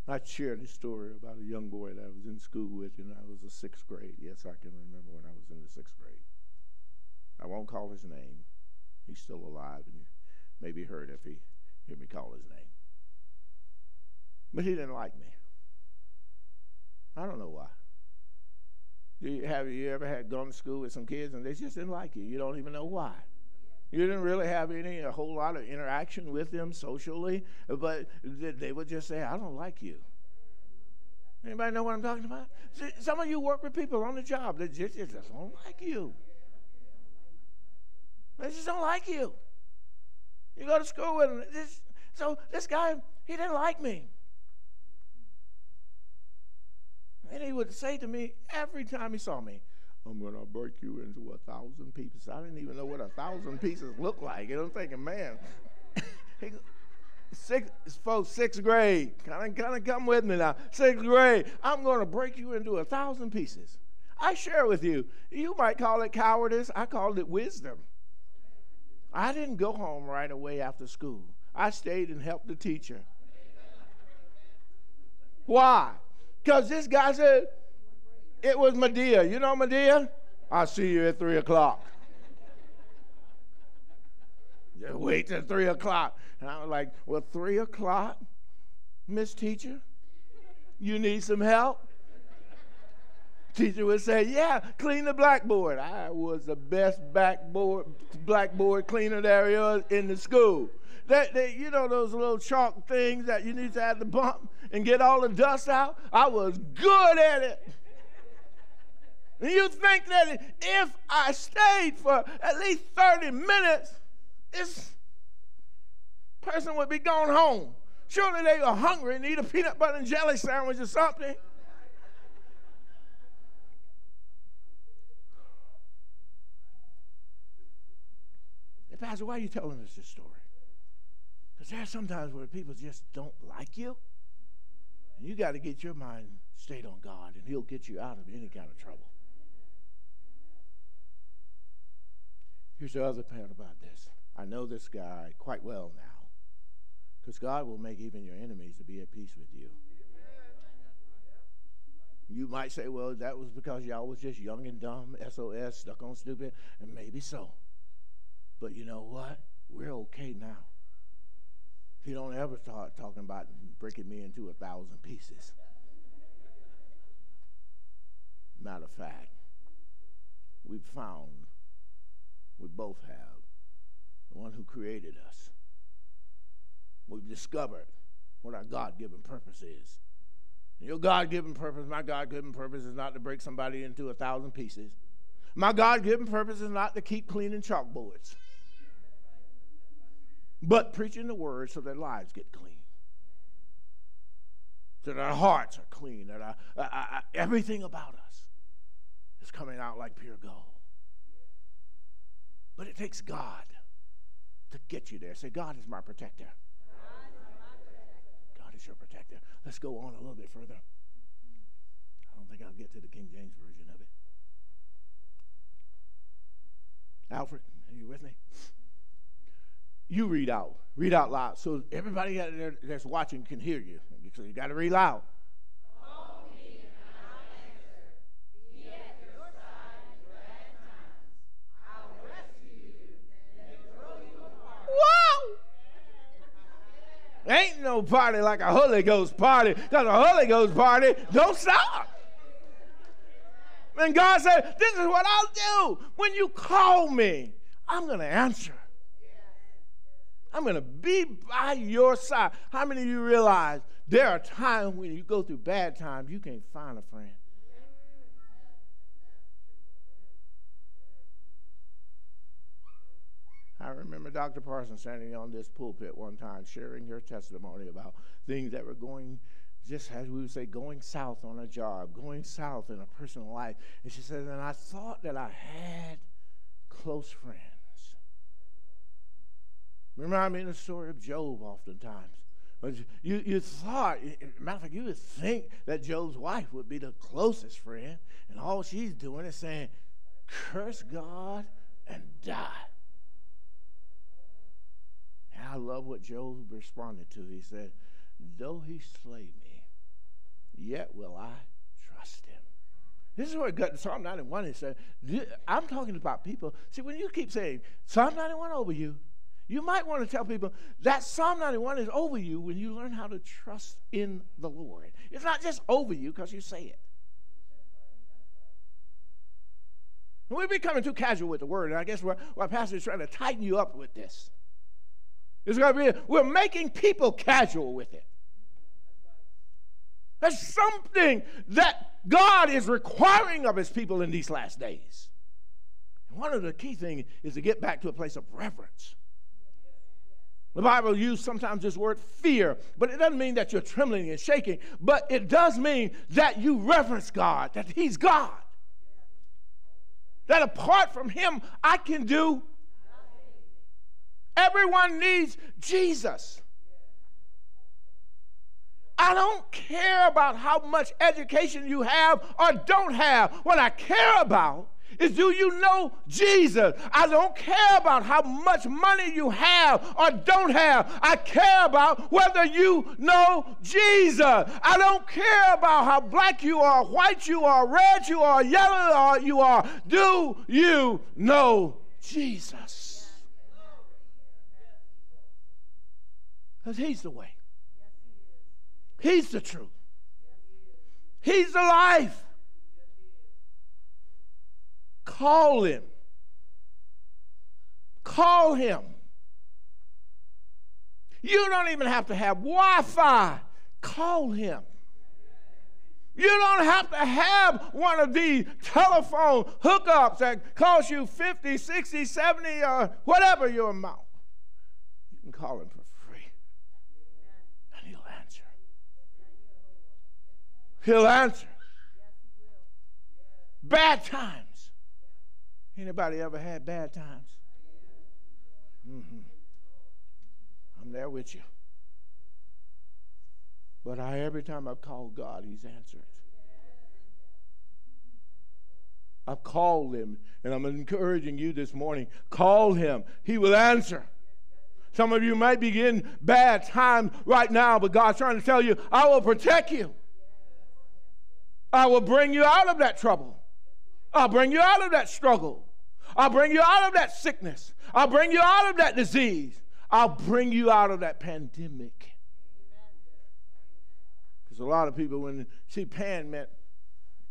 I shared a story about a young boy that I was in school with, and I was a sixth grade. Yes, I can remember when I was in the sixth grade. I won't call his name. He's still alive, and maybe heard if he hear me call his name. But he didn't like me. I don't know why. You, have you ever had gone to school with some kids and they just didn't like you? You don't even know why. You didn't really have any, a whole lot of interaction with them socially, but they would just say, I don't like you. Anybody know what I'm talking about? Some of you work with people on the job that just, just don't like you. They just don't like you. You go to school with them. So this guy, he didn't like me. And he would say to me every time he saw me, I'm going to break you into a thousand pieces. I didn't even know what a thousand pieces looked like. And I'm thinking, man, six, folks, sixth grade, kind of, kind of come with me now. Sixth grade, I'm going to break you into a thousand pieces. I share with you. You might call it cowardice. I called it wisdom. I didn't go home right away after school. I stayed and helped the teacher. Why? Because this guy said, it was Madea. You know Madea? I'll see you at 3 o'clock. Just wait till 3 o'clock. And I was like, well, 3 o'clock, Miss Teacher? You need some help? Teacher would say, Yeah, clean the blackboard. I was the best backboard, blackboard cleaner there in the school. That, that, you know those little chalk things that you need to have to bump and get all the dust out? I was good at it. And you think that if I stayed for at least 30 minutes, this person would be going home. Surely they were hungry and need a peanut butter and jelly sandwich or something. Pastor, why are you telling us this story? Because there's sometimes where people just don't like you. And you got to get your mind stayed on God, and He'll get you out of any kind of trouble. Here's the other part about this. I know this guy quite well now. Because God will make even your enemies to be at peace with you. You might say, well, that was because y'all was just young and dumb, SOS, stuck on stupid, and maybe so. But you know what? We're okay now. He don't ever start talking about breaking me into a thousand pieces. Matter of fact, we've found, we both have, the one who created us we've discovered what our God given purpose is. Your God given purpose, my God given purpose is not to break somebody into a thousand pieces. My God given purpose is not to keep cleaning chalkboards, but preaching the word so their lives get clean. So that our hearts are clean, that our, uh, uh, everything about us is coming out like pure gold. But it takes God to get you there. Say, God is my protector God is your protector. Let's go on a little bit further. I don't think I'll get to the King James Version of it. Alfred, are you with me? You read out. Read out loud so everybody that's watching can hear you. So you got to read loud. Ain't no party like a Holy Ghost party. Because a Holy Ghost party don't stop. And God said, This is what I'll do. When you call me, I'm going to answer. I'm going to be by your side. How many of you realize there are times when you go through bad times, you can't find a friend? I remember Dr. Parsons standing on this pulpit one time sharing her testimony about things that were going, just as we would say, going south on a job, going south in a personal life. And she said, and I thought that I had close friends. Remind me of the story of Job oftentimes. But you, you thought, matter of fact, you would think that Job's wife would be the closest friend, and all she's doing is saying, curse God and die. And I love what Job responded to. He said, Though he slay me, yet will I trust him. This is what got Psalm 91 is saying. I'm talking about people. See, when you keep saying Psalm 91 over you, you might want to tell people that Psalm 91 is over you when you learn how to trust in the Lord. It's not just over you because you say it. We're becoming too casual with the word, and I guess our, pastor is trying to tighten you up with this. It's going to be, we're making people casual with it. That's something that God is requiring of his people in these last days. One of the key things is to get back to a place of reverence. The Bible uses sometimes this word fear, but it doesn't mean that you're trembling and shaking, but it does mean that you reverence God, that He's God. That apart from Him, I can do Everyone needs Jesus. I don't care about how much education you have or don't have. What I care about is do you know Jesus? I don't care about how much money you have or don't have. I care about whether you know Jesus. I don't care about how black you are, white you are, red you are, yellow you are. Do you know Jesus? Because He's the way, He's the truth, He's the life. Call him. Call him. You don't even have to have Wi Fi. Call him. You don't have to have one of these telephone hookups that cost you 50, 60, 70, or whatever your amount. You can call him for free. And he'll answer. He'll answer. Bad times. Anybody ever had bad times? Mm-hmm. I'm there with you. But I, every time I've called God, He's answered. I've called Him, and I'm encouraging you this morning call Him. He will answer. Some of you might be in bad times right now, but God's trying to tell you, I will protect you. I will bring you out of that trouble. I'll bring you out of that struggle. I'll bring you out of that sickness. I'll bring you out of that disease. I'll bring you out of that pandemic. Because a lot of people, when see pan meant,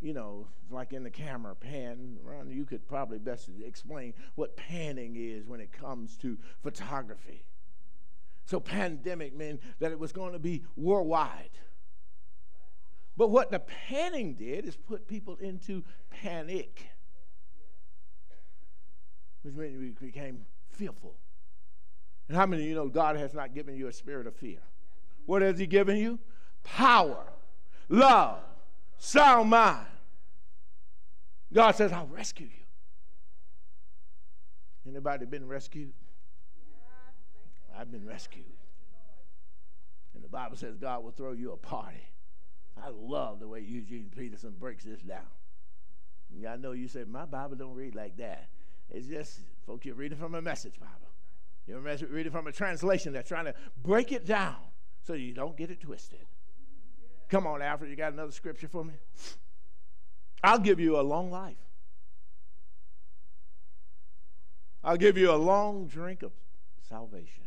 you know, like in the camera, pan. Ron, you could probably best explain what panning is when it comes to photography. So pandemic meant that it was going to be worldwide. But what the panning did is put people into panic, which meant we became fearful. And how many of you know God has not given you a spirit of fear? What has He given you? Power, love, sound mind. God says, I'll rescue you. Anybody been rescued? I've been rescued. And the Bible says God will throw you a party. I love the way Eugene Peterson breaks this down. Yeah, I know you say, my Bible don't read like that. It's just, folks, you're reading from a message Bible. You're reading from a translation that's trying to break it down so you don't get it twisted. Come on, Alfred, you got another scripture for me? I'll give you a long life. I'll give you a long drink of salvation.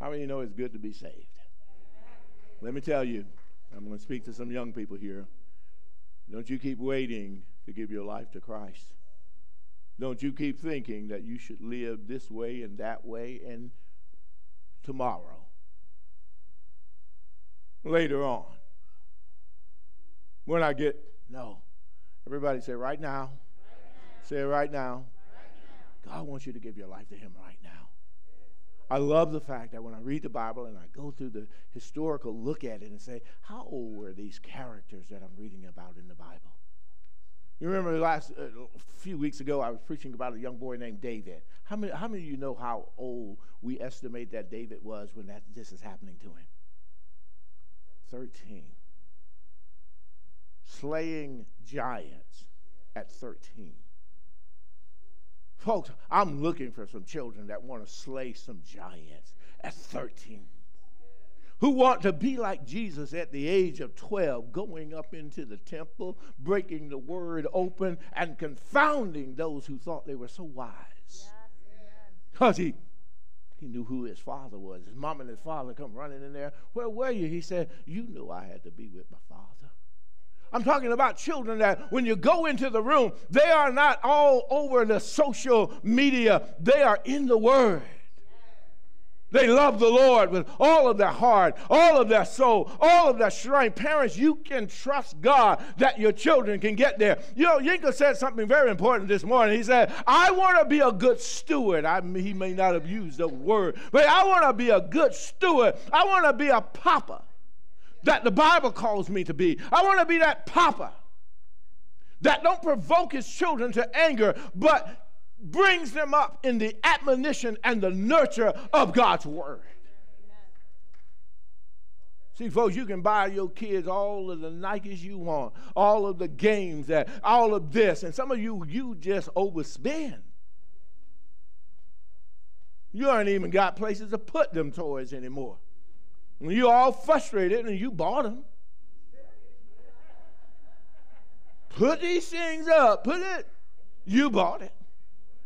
How many you know it's good to be saved? Let me tell you, I'm going to speak to some young people here. Don't you keep waiting to give your life to Christ. Don't you keep thinking that you should live this way and that way and tomorrow. Later on. When I get, no. Everybody say, right now. Right now. Say right now. right now. God wants you to give your life to Him right. I love the fact that when I read the Bible and I go through the historical look at it and say, how old were these characters that I'm reading about in the Bible? You remember last uh, few weeks ago, I was preaching about a young boy named David. How many, how many of you know how old we estimate that David was when that, this is happening to him? 13. Slaying giants at 13. Folks, I'm looking for some children that want to slay some giants at 13 who want to be like Jesus at the age of 12, going up into the temple, breaking the word open, and confounding those who thought they were so wise. Because he, he knew who his father was. His mom and his father come running in there. Where were you? He said, You knew I had to be with my father. I'm talking about children that when you go into the room, they are not all over the social media, they are in the Word. They love the Lord with all of their heart, all of their soul, all of their strength. Parents, you can trust God that your children can get there. You know, Yinka said something very important this morning. He said, I want to be a good steward. I, he may not have used the word, but I want to be a good steward. I want to be a papa that the Bible calls me to be. I want to be that papa that don't provoke his children to anger, but brings them up in the admonition and the nurture of God's word. See, folks, you can buy your kids all of the Nikes you want, all of the games, that, all of this, and some of you, you just overspend. You aren't even got places to put them toys anymore. When you're all frustrated and you bought them. Put these things up. Put it. You bought it.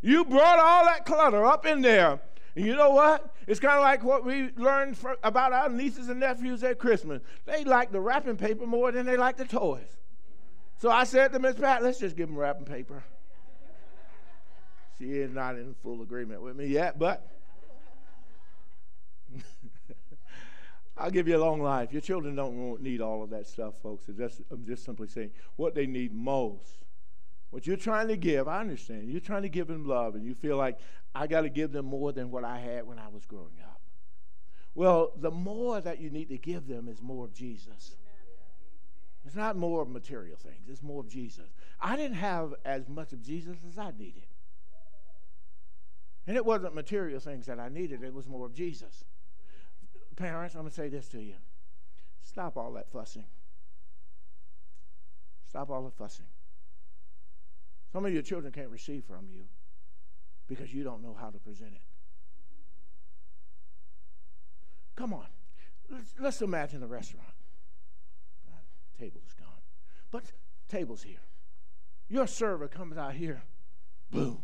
You brought all that clutter up in there. And you know what? It's kind of like what we learned for, about our nieces and nephews at Christmas. They like the wrapping paper more than they like the toys. So I said to Miss Pat, let's just give them wrapping paper. She is not in full agreement with me yet, but I'll give you a long life. Your children don't need all of that stuff, folks. Just, I'm just simply saying what they need most. What you're trying to give, I understand. You're trying to give them love, and you feel like I got to give them more than what I had when I was growing up. Well, the more that you need to give them is more of Jesus. It's not more of material things, it's more of Jesus. I didn't have as much of Jesus as I needed. And it wasn't material things that I needed, it was more of Jesus. Parents, I'm going to say this to you stop all that fussing. Stop all the fussing. Some of your children can't receive from you because you don't know how to present it. Come on. Let's, let's imagine a restaurant. Uh, table is gone. But table's here. Your server comes out here. Boom.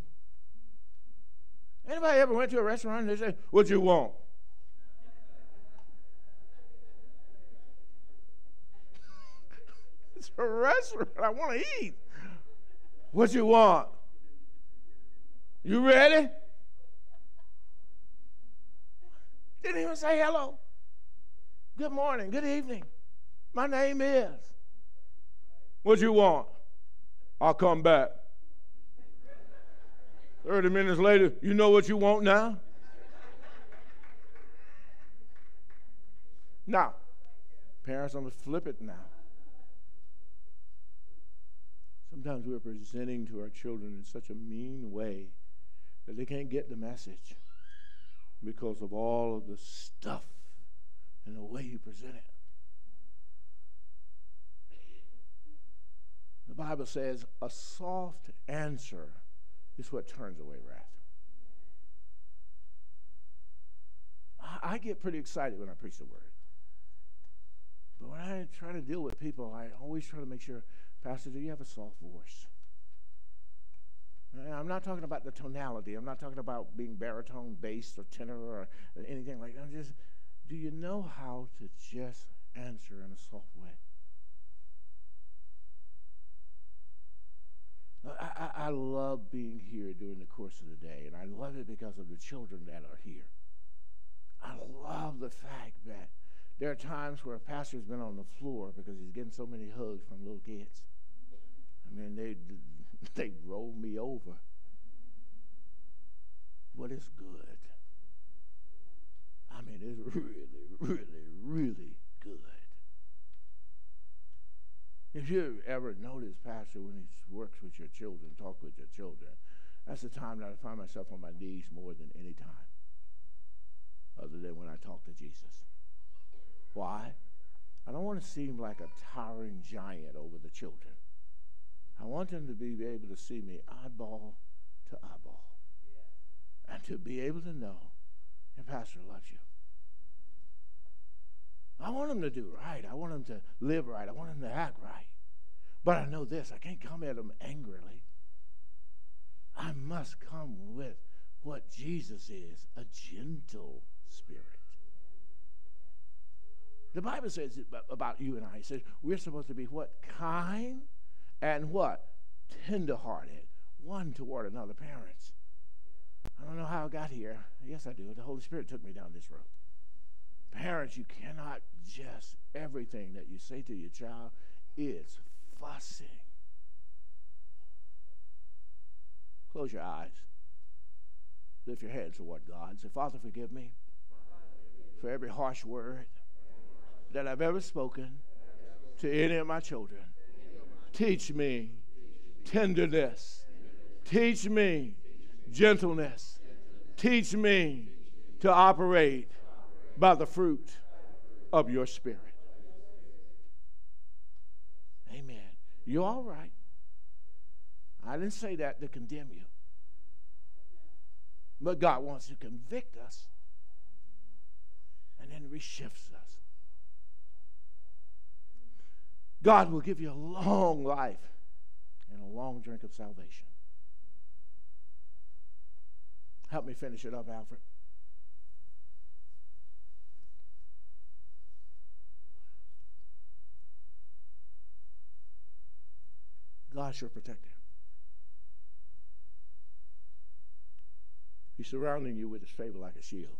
Anybody ever went to a restaurant and they say, What you want? It's a restaurant. I want to eat. What you want? You ready? Didn't even say hello. Good morning, good evening. My name is. What you want? I'll come back. 30 minutes later, you know what you want now? Now, parents, I'm going to flip it now. Sometimes we're presenting to our children in such a mean way that they can't get the message because of all of the stuff and the way you present it. The Bible says a soft answer is what turns away wrath. I get pretty excited when I preach the word. But when I try to deal with people, I always try to make sure, Pastor, do you have a soft voice? I'm not talking about the tonality. I'm not talking about being baritone, bass, or tenor, or anything like that. I'm just, do you know how to just answer in a soft way? I, I, I, love being here during the course of the day, and I love it because of the children that are here. I love the fact that there are times where a pastor's been on the floor because he's getting so many hugs from little kids. Mean, they they roll me over. But it's good. I mean, it's really, really, really good. If you ever notice, Pastor, when he works with your children, talk with your children, that's the time that I find myself on my knees more than any time, other than when I talk to Jesus. Why? I don't want to seem like a towering giant over the children. I want them to be able to see me eyeball to eyeball. And to be able to know your pastor loves you. I want them to do right. I want them to live right. I want them to act right. But I know this I can't come at them angrily. I must come with what Jesus is a gentle spirit. The Bible says about you and I, it says we're supposed to be what? Kind and what? Tenderhearted, one toward another. Parents, I don't know how I got here. Yes, I do. The Holy Spirit took me down this road. Parents, you cannot just everything that you say to your child is fussing. Close your eyes. Lift your head toward God. Say, Father, forgive me for every harsh word that I've ever spoken to any of my children. Teach me tenderness. Teach me gentleness. Teach me to operate by the fruit of your spirit. Amen. You're all right. I didn't say that to condemn you. But God wants to convict us and then reshifts us. God will give you a long life and a long drink of salvation. Help me finish it up, Alfred. God's your protector. He's surrounding you with his favor like a shield.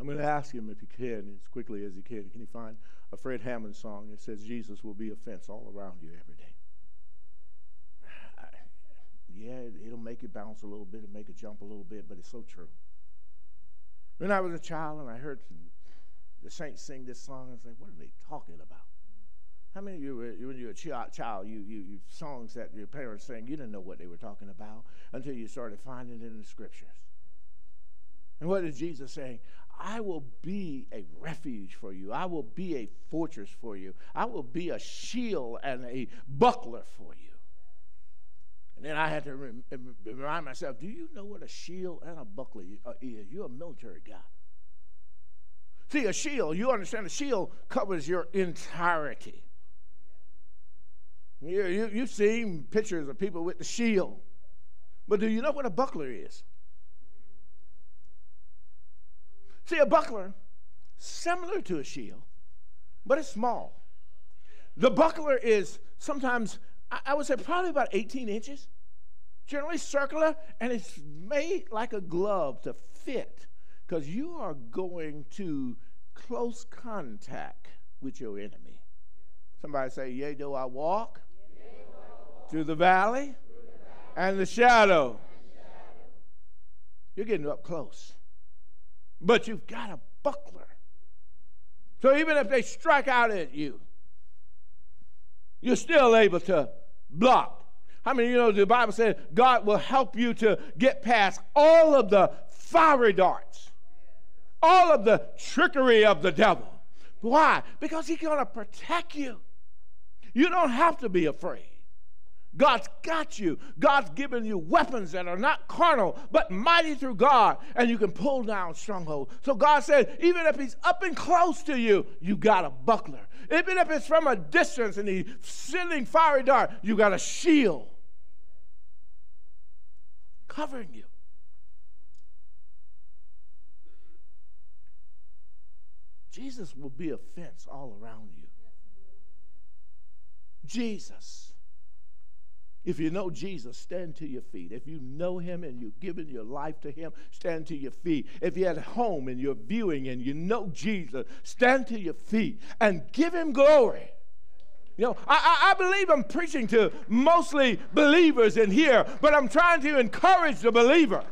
I'm going to ask him if he can, as quickly as he can. Can he find a Fred Hammond song that says Jesus will be a fence all around you every day? I, yeah, it'll make you bounce a little bit and make it jump a little bit, but it's so true. When I was a child and I heard the saints sing this song, I was like, what are they talking about? How many of you, when you were a child, you, you, you songs that your parents sang, you didn't know what they were talking about until you started finding it in the scriptures. And what is Jesus saying? I will be a refuge for you. I will be a fortress for you. I will be a shield and a buckler for you. And then I had to remind myself do you know what a shield and a buckler uh, is? You're a military guy. See, a shield, you understand, a shield covers your entirety. You, you, you've seen pictures of people with the shield. But do you know what a buckler is? See, a buckler, similar to a shield, but it's small. The buckler is sometimes, I would say, probably about 18 inches, generally circular, and it's made like a glove to fit because you are going to close contact with your enemy. Somebody say, Yea, do I walk through the valley and the shadow. You're getting up close. But you've got a buckler. So even if they strike out at you, you're still able to block. How many you know the Bible says God will help you to get past all of the fiery darts, all of the trickery of the devil. Why? Because he's going to protect you. You don't have to be afraid. God's got you. God's given you weapons that are not carnal, but mighty through God, and you can pull down strongholds. So God said, even if He's up and close to you, you got a buckler. Even if it's from a distance and He's sending fiery dart, you got a shield covering you. Jesus will be a fence all around you. Jesus if you know Jesus, stand to your feet. If you know him and you've given your life to him, stand to your feet. If you're at home and you're viewing and you know Jesus, stand to your feet and give him glory. You know, I, I, believe I'm preaching to mostly believers in here, but I'm trying to encourage the believer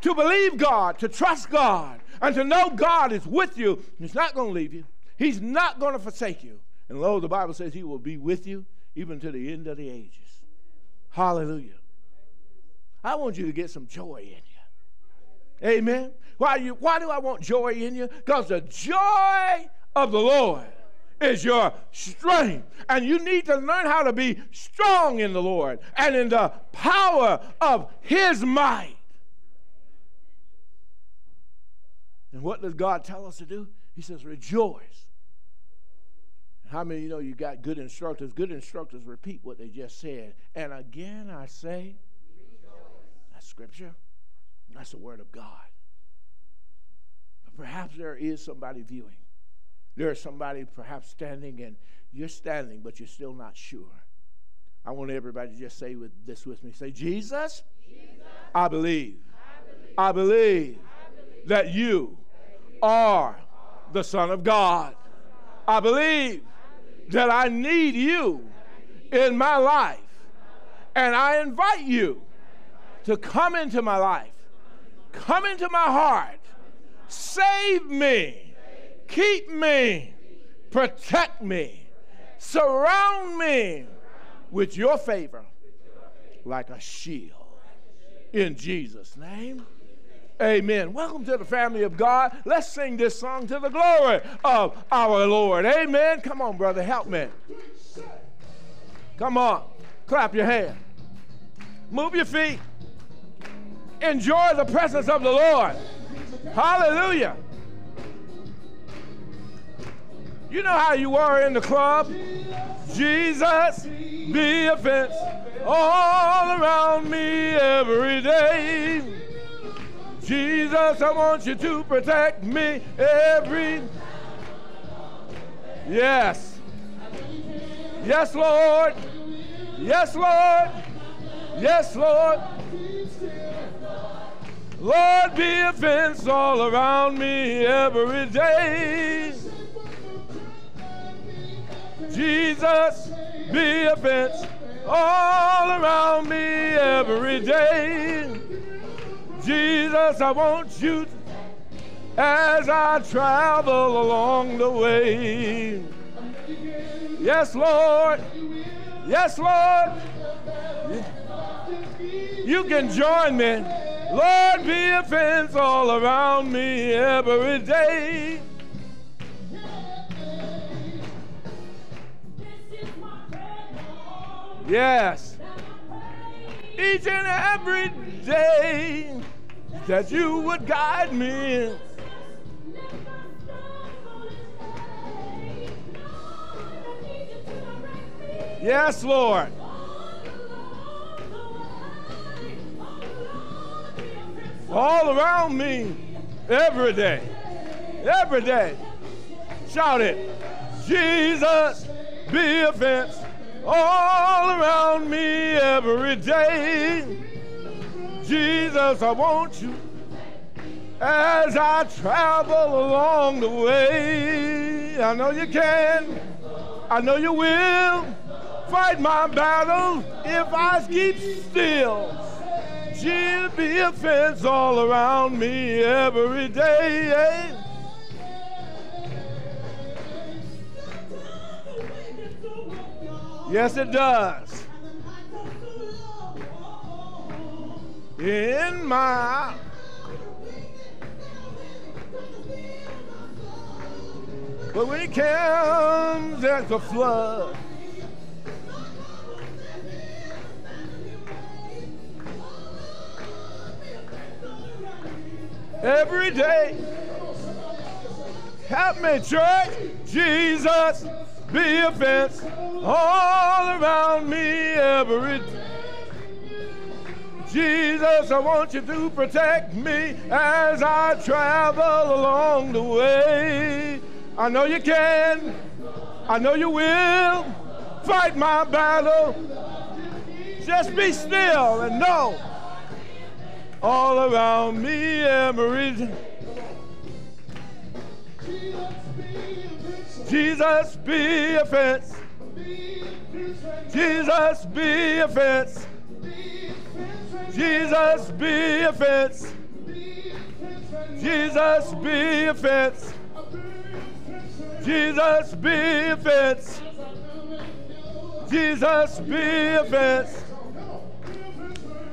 to believe God, to trust God, and to know God is with you. He's not going to leave you, He's not going to forsake you. And lo, the Bible says He will be with you even to the end of the ages. Hallelujah. I want you to get some joy in you. Amen. Why, you, why do I want joy in you? Because the joy of the Lord is your strength. And you need to learn how to be strong in the Lord and in the power of His might. And what does God tell us to do? He says, rejoice how many you know you got good instructors? Good instructors repeat what they just said. And again, I say, that's scripture. That's the word of God. But perhaps there is somebody viewing. There is somebody perhaps standing, and you're standing, but you're still not sure. I want everybody to just say with this with me. Say, Jesus, Jesus I, believe. I, believe. I believe, I believe that you are the Son of God. I believe that I need you in my life. And I invite you to come into my life, come into my heart, save me, keep me, protect me, surround me with your favor like a shield. In Jesus' name. Amen. Welcome to the family of God. Let's sing this song to the glory of our Lord. Amen. Come on, brother, help me. Come on. Clap your hand. Move your feet. Enjoy the presence of the Lord. Hallelujah. You know how you were in the club? Jesus, be a fence all around me every day. Jesus, I want you to protect me every. Yes. Yes, Lord. Yes, Lord. Yes, Lord. Lord, be a fence all around me every day. Jesus, be a fence all around me every day. Jesus, I want you as I travel along the way. Yes, Lord. Yes, Lord. You can join me. Lord, be a fence all around me every day. Yes. Each and every day that you would guide me. Yes, Lord. All around me, every day. Every day. Shout it. Jesus, be a fence all around me every day. Jesus, I want you as I travel along the way. I know you can, I know you will fight my battle if I keep still. She'll be a fence all around me every day. Yes, it does. In my But when it comes as a flood, every day, help me, church, Jesus be a fence all around me every day. Jesus, I want you to protect me as I travel along the way. I know you can, I know you will fight my battle. Just be still and know all around me every. Jesus be a fence. Jesus be a fence. Jesus be a fence. Jesus be a fence. Jesus be a fence. Jesus be a fence.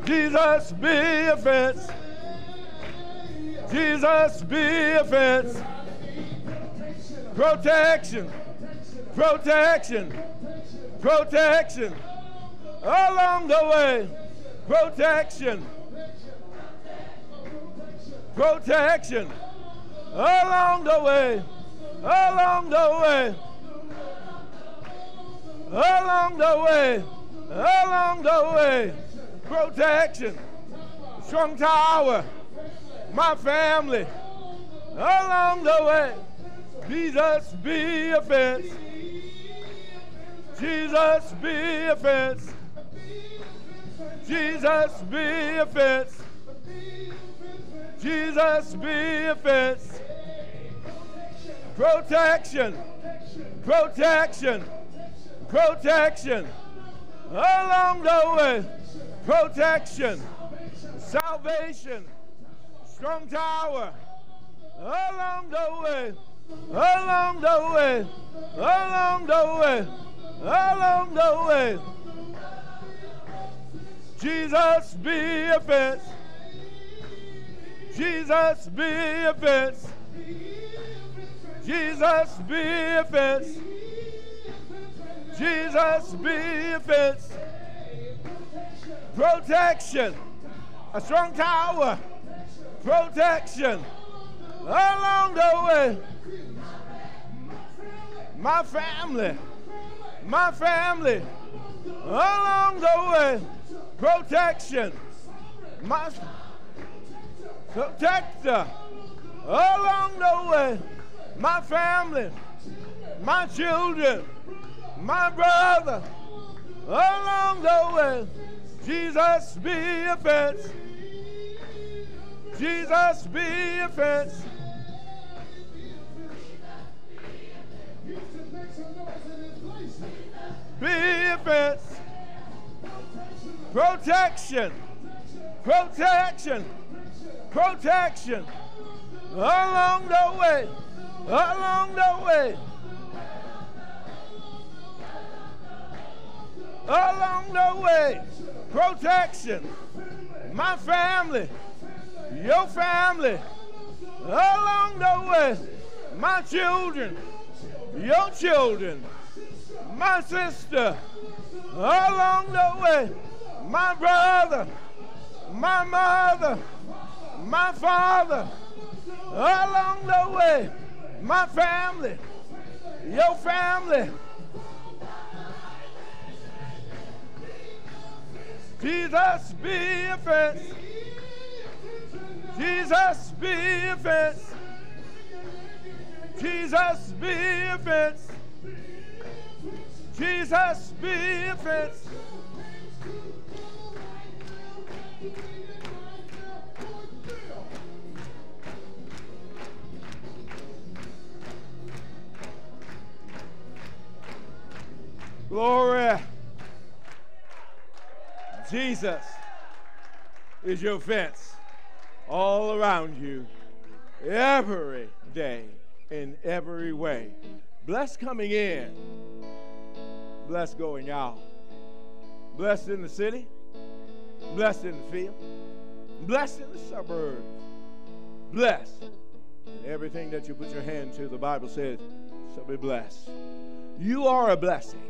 Jesus be a fence. Jesus be a fence. Protection. Protection. Protection. Along the way. Protection. Protection. Along the way. Along the way. Along the way. Along the way. Protection. Strong tower. My family. Along the way. Jesus be a fence. Jesus be a fence. Jesus be a fence. Jesus be a fence. Protection. Protection. Protection. Along the way. Protection. Salvation. Strong tower. Along the way along the way, along the way, along the way. Jesus be a fence. Jesus be a fence. Jesus be a fence. Jesus be a fence. Protection. A strong tower. Protection. Along the way my family, my family, along the way, protection, my protector, along the way, my family, my children, my brother, along the way, Jesus be a fence, Jesus be a fence. Protection. Protection. Protection. Along the way. Along the way. Along the way. Protection. My family. Your family. Along the way. My children. Your children. My sister. Along the way. My brother. My mother. My father. Along the way. My family. Your family. Jesus be a fence. Jesus be a fence. Jesus be a fence. Jesus be a fence. Glory. Jesus is your fence all around you every day in every way. Blessed coming in, blessed going out, blessed in the city, blessed in the field, blessed in the suburbs, blessed in everything that you put your hand to. The Bible says, shall be blessed. You are a blessing.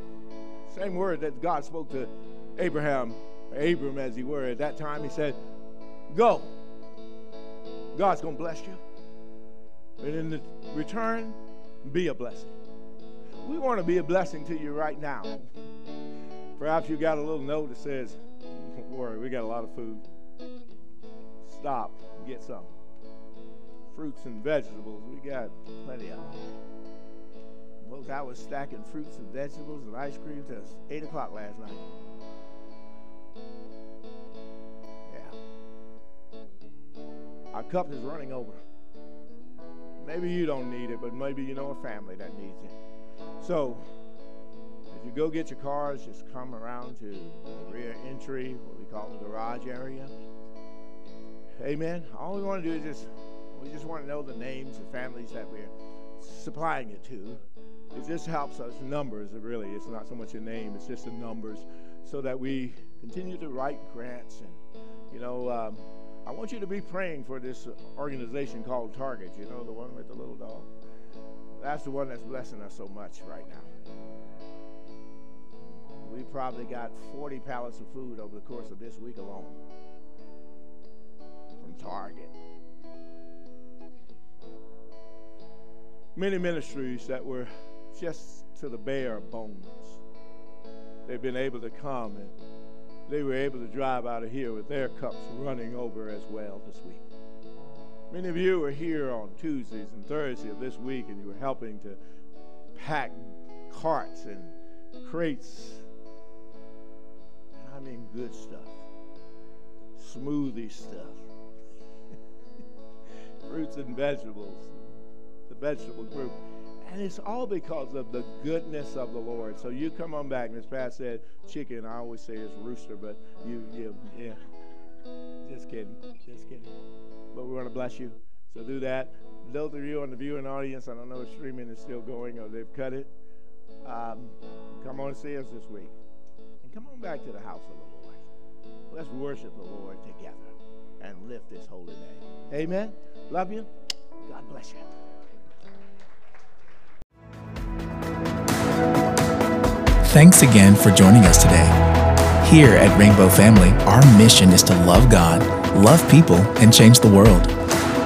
Same word that God spoke to Abraham, Abram as he were at that time. He said, Go. God's going to bless you. And in the return, be a blessing. We want to be a blessing to you right now. Perhaps you got a little note that says, worry, we got a lot of food. Stop, get some. Fruits and vegetables, we got plenty of them. Folks, I was stacking fruits and vegetables and ice cream till 8 o'clock last night. Yeah. Our cup is running over. Maybe you don't need it, but maybe you know a family that needs it. So, as you go get your cars, just come around to the rear entry, call the garage area. Amen. All we want to do is just, we just want to know the names of families that we're supplying it to. It just helps us numbers, really. It's not so much a name, it's just the numbers so that we continue to write grants. And, you know, um, I want you to be praying for this organization called Target, you know, the one with the little dog. That's the one that's blessing us so much right now. We probably got 40 pallets of food over the course of this week alone from Target. Many ministries that were just to the bare bones. They've been able to come and they were able to drive out of here with their cups running over as well this week. Many of you were here on Tuesdays and Thursdays of this week and you were helping to pack carts and crates. Mean, good stuff. Smoothie stuff. Fruits and vegetables. The vegetable group. And it's all because of the goodness of the Lord. So you come on back. Miss Pat said chicken. I always say it's rooster, but you, you yeah. Just kidding. Just kidding. But we want to bless you. So do that. Those of you on the viewing audience, I don't know if streaming is still going or they've cut it. Um, come on and see us this week. Come on back to the house of the Lord. Let's worship the Lord together and lift his holy name. Amen. Love you. God bless you. Thanks again for joining us today. Here at Rainbow Family, our mission is to love God, love people, and change the world.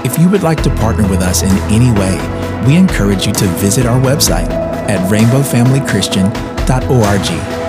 If you would like to partner with us in any way, we encourage you to visit our website at rainbowfamilychristian.org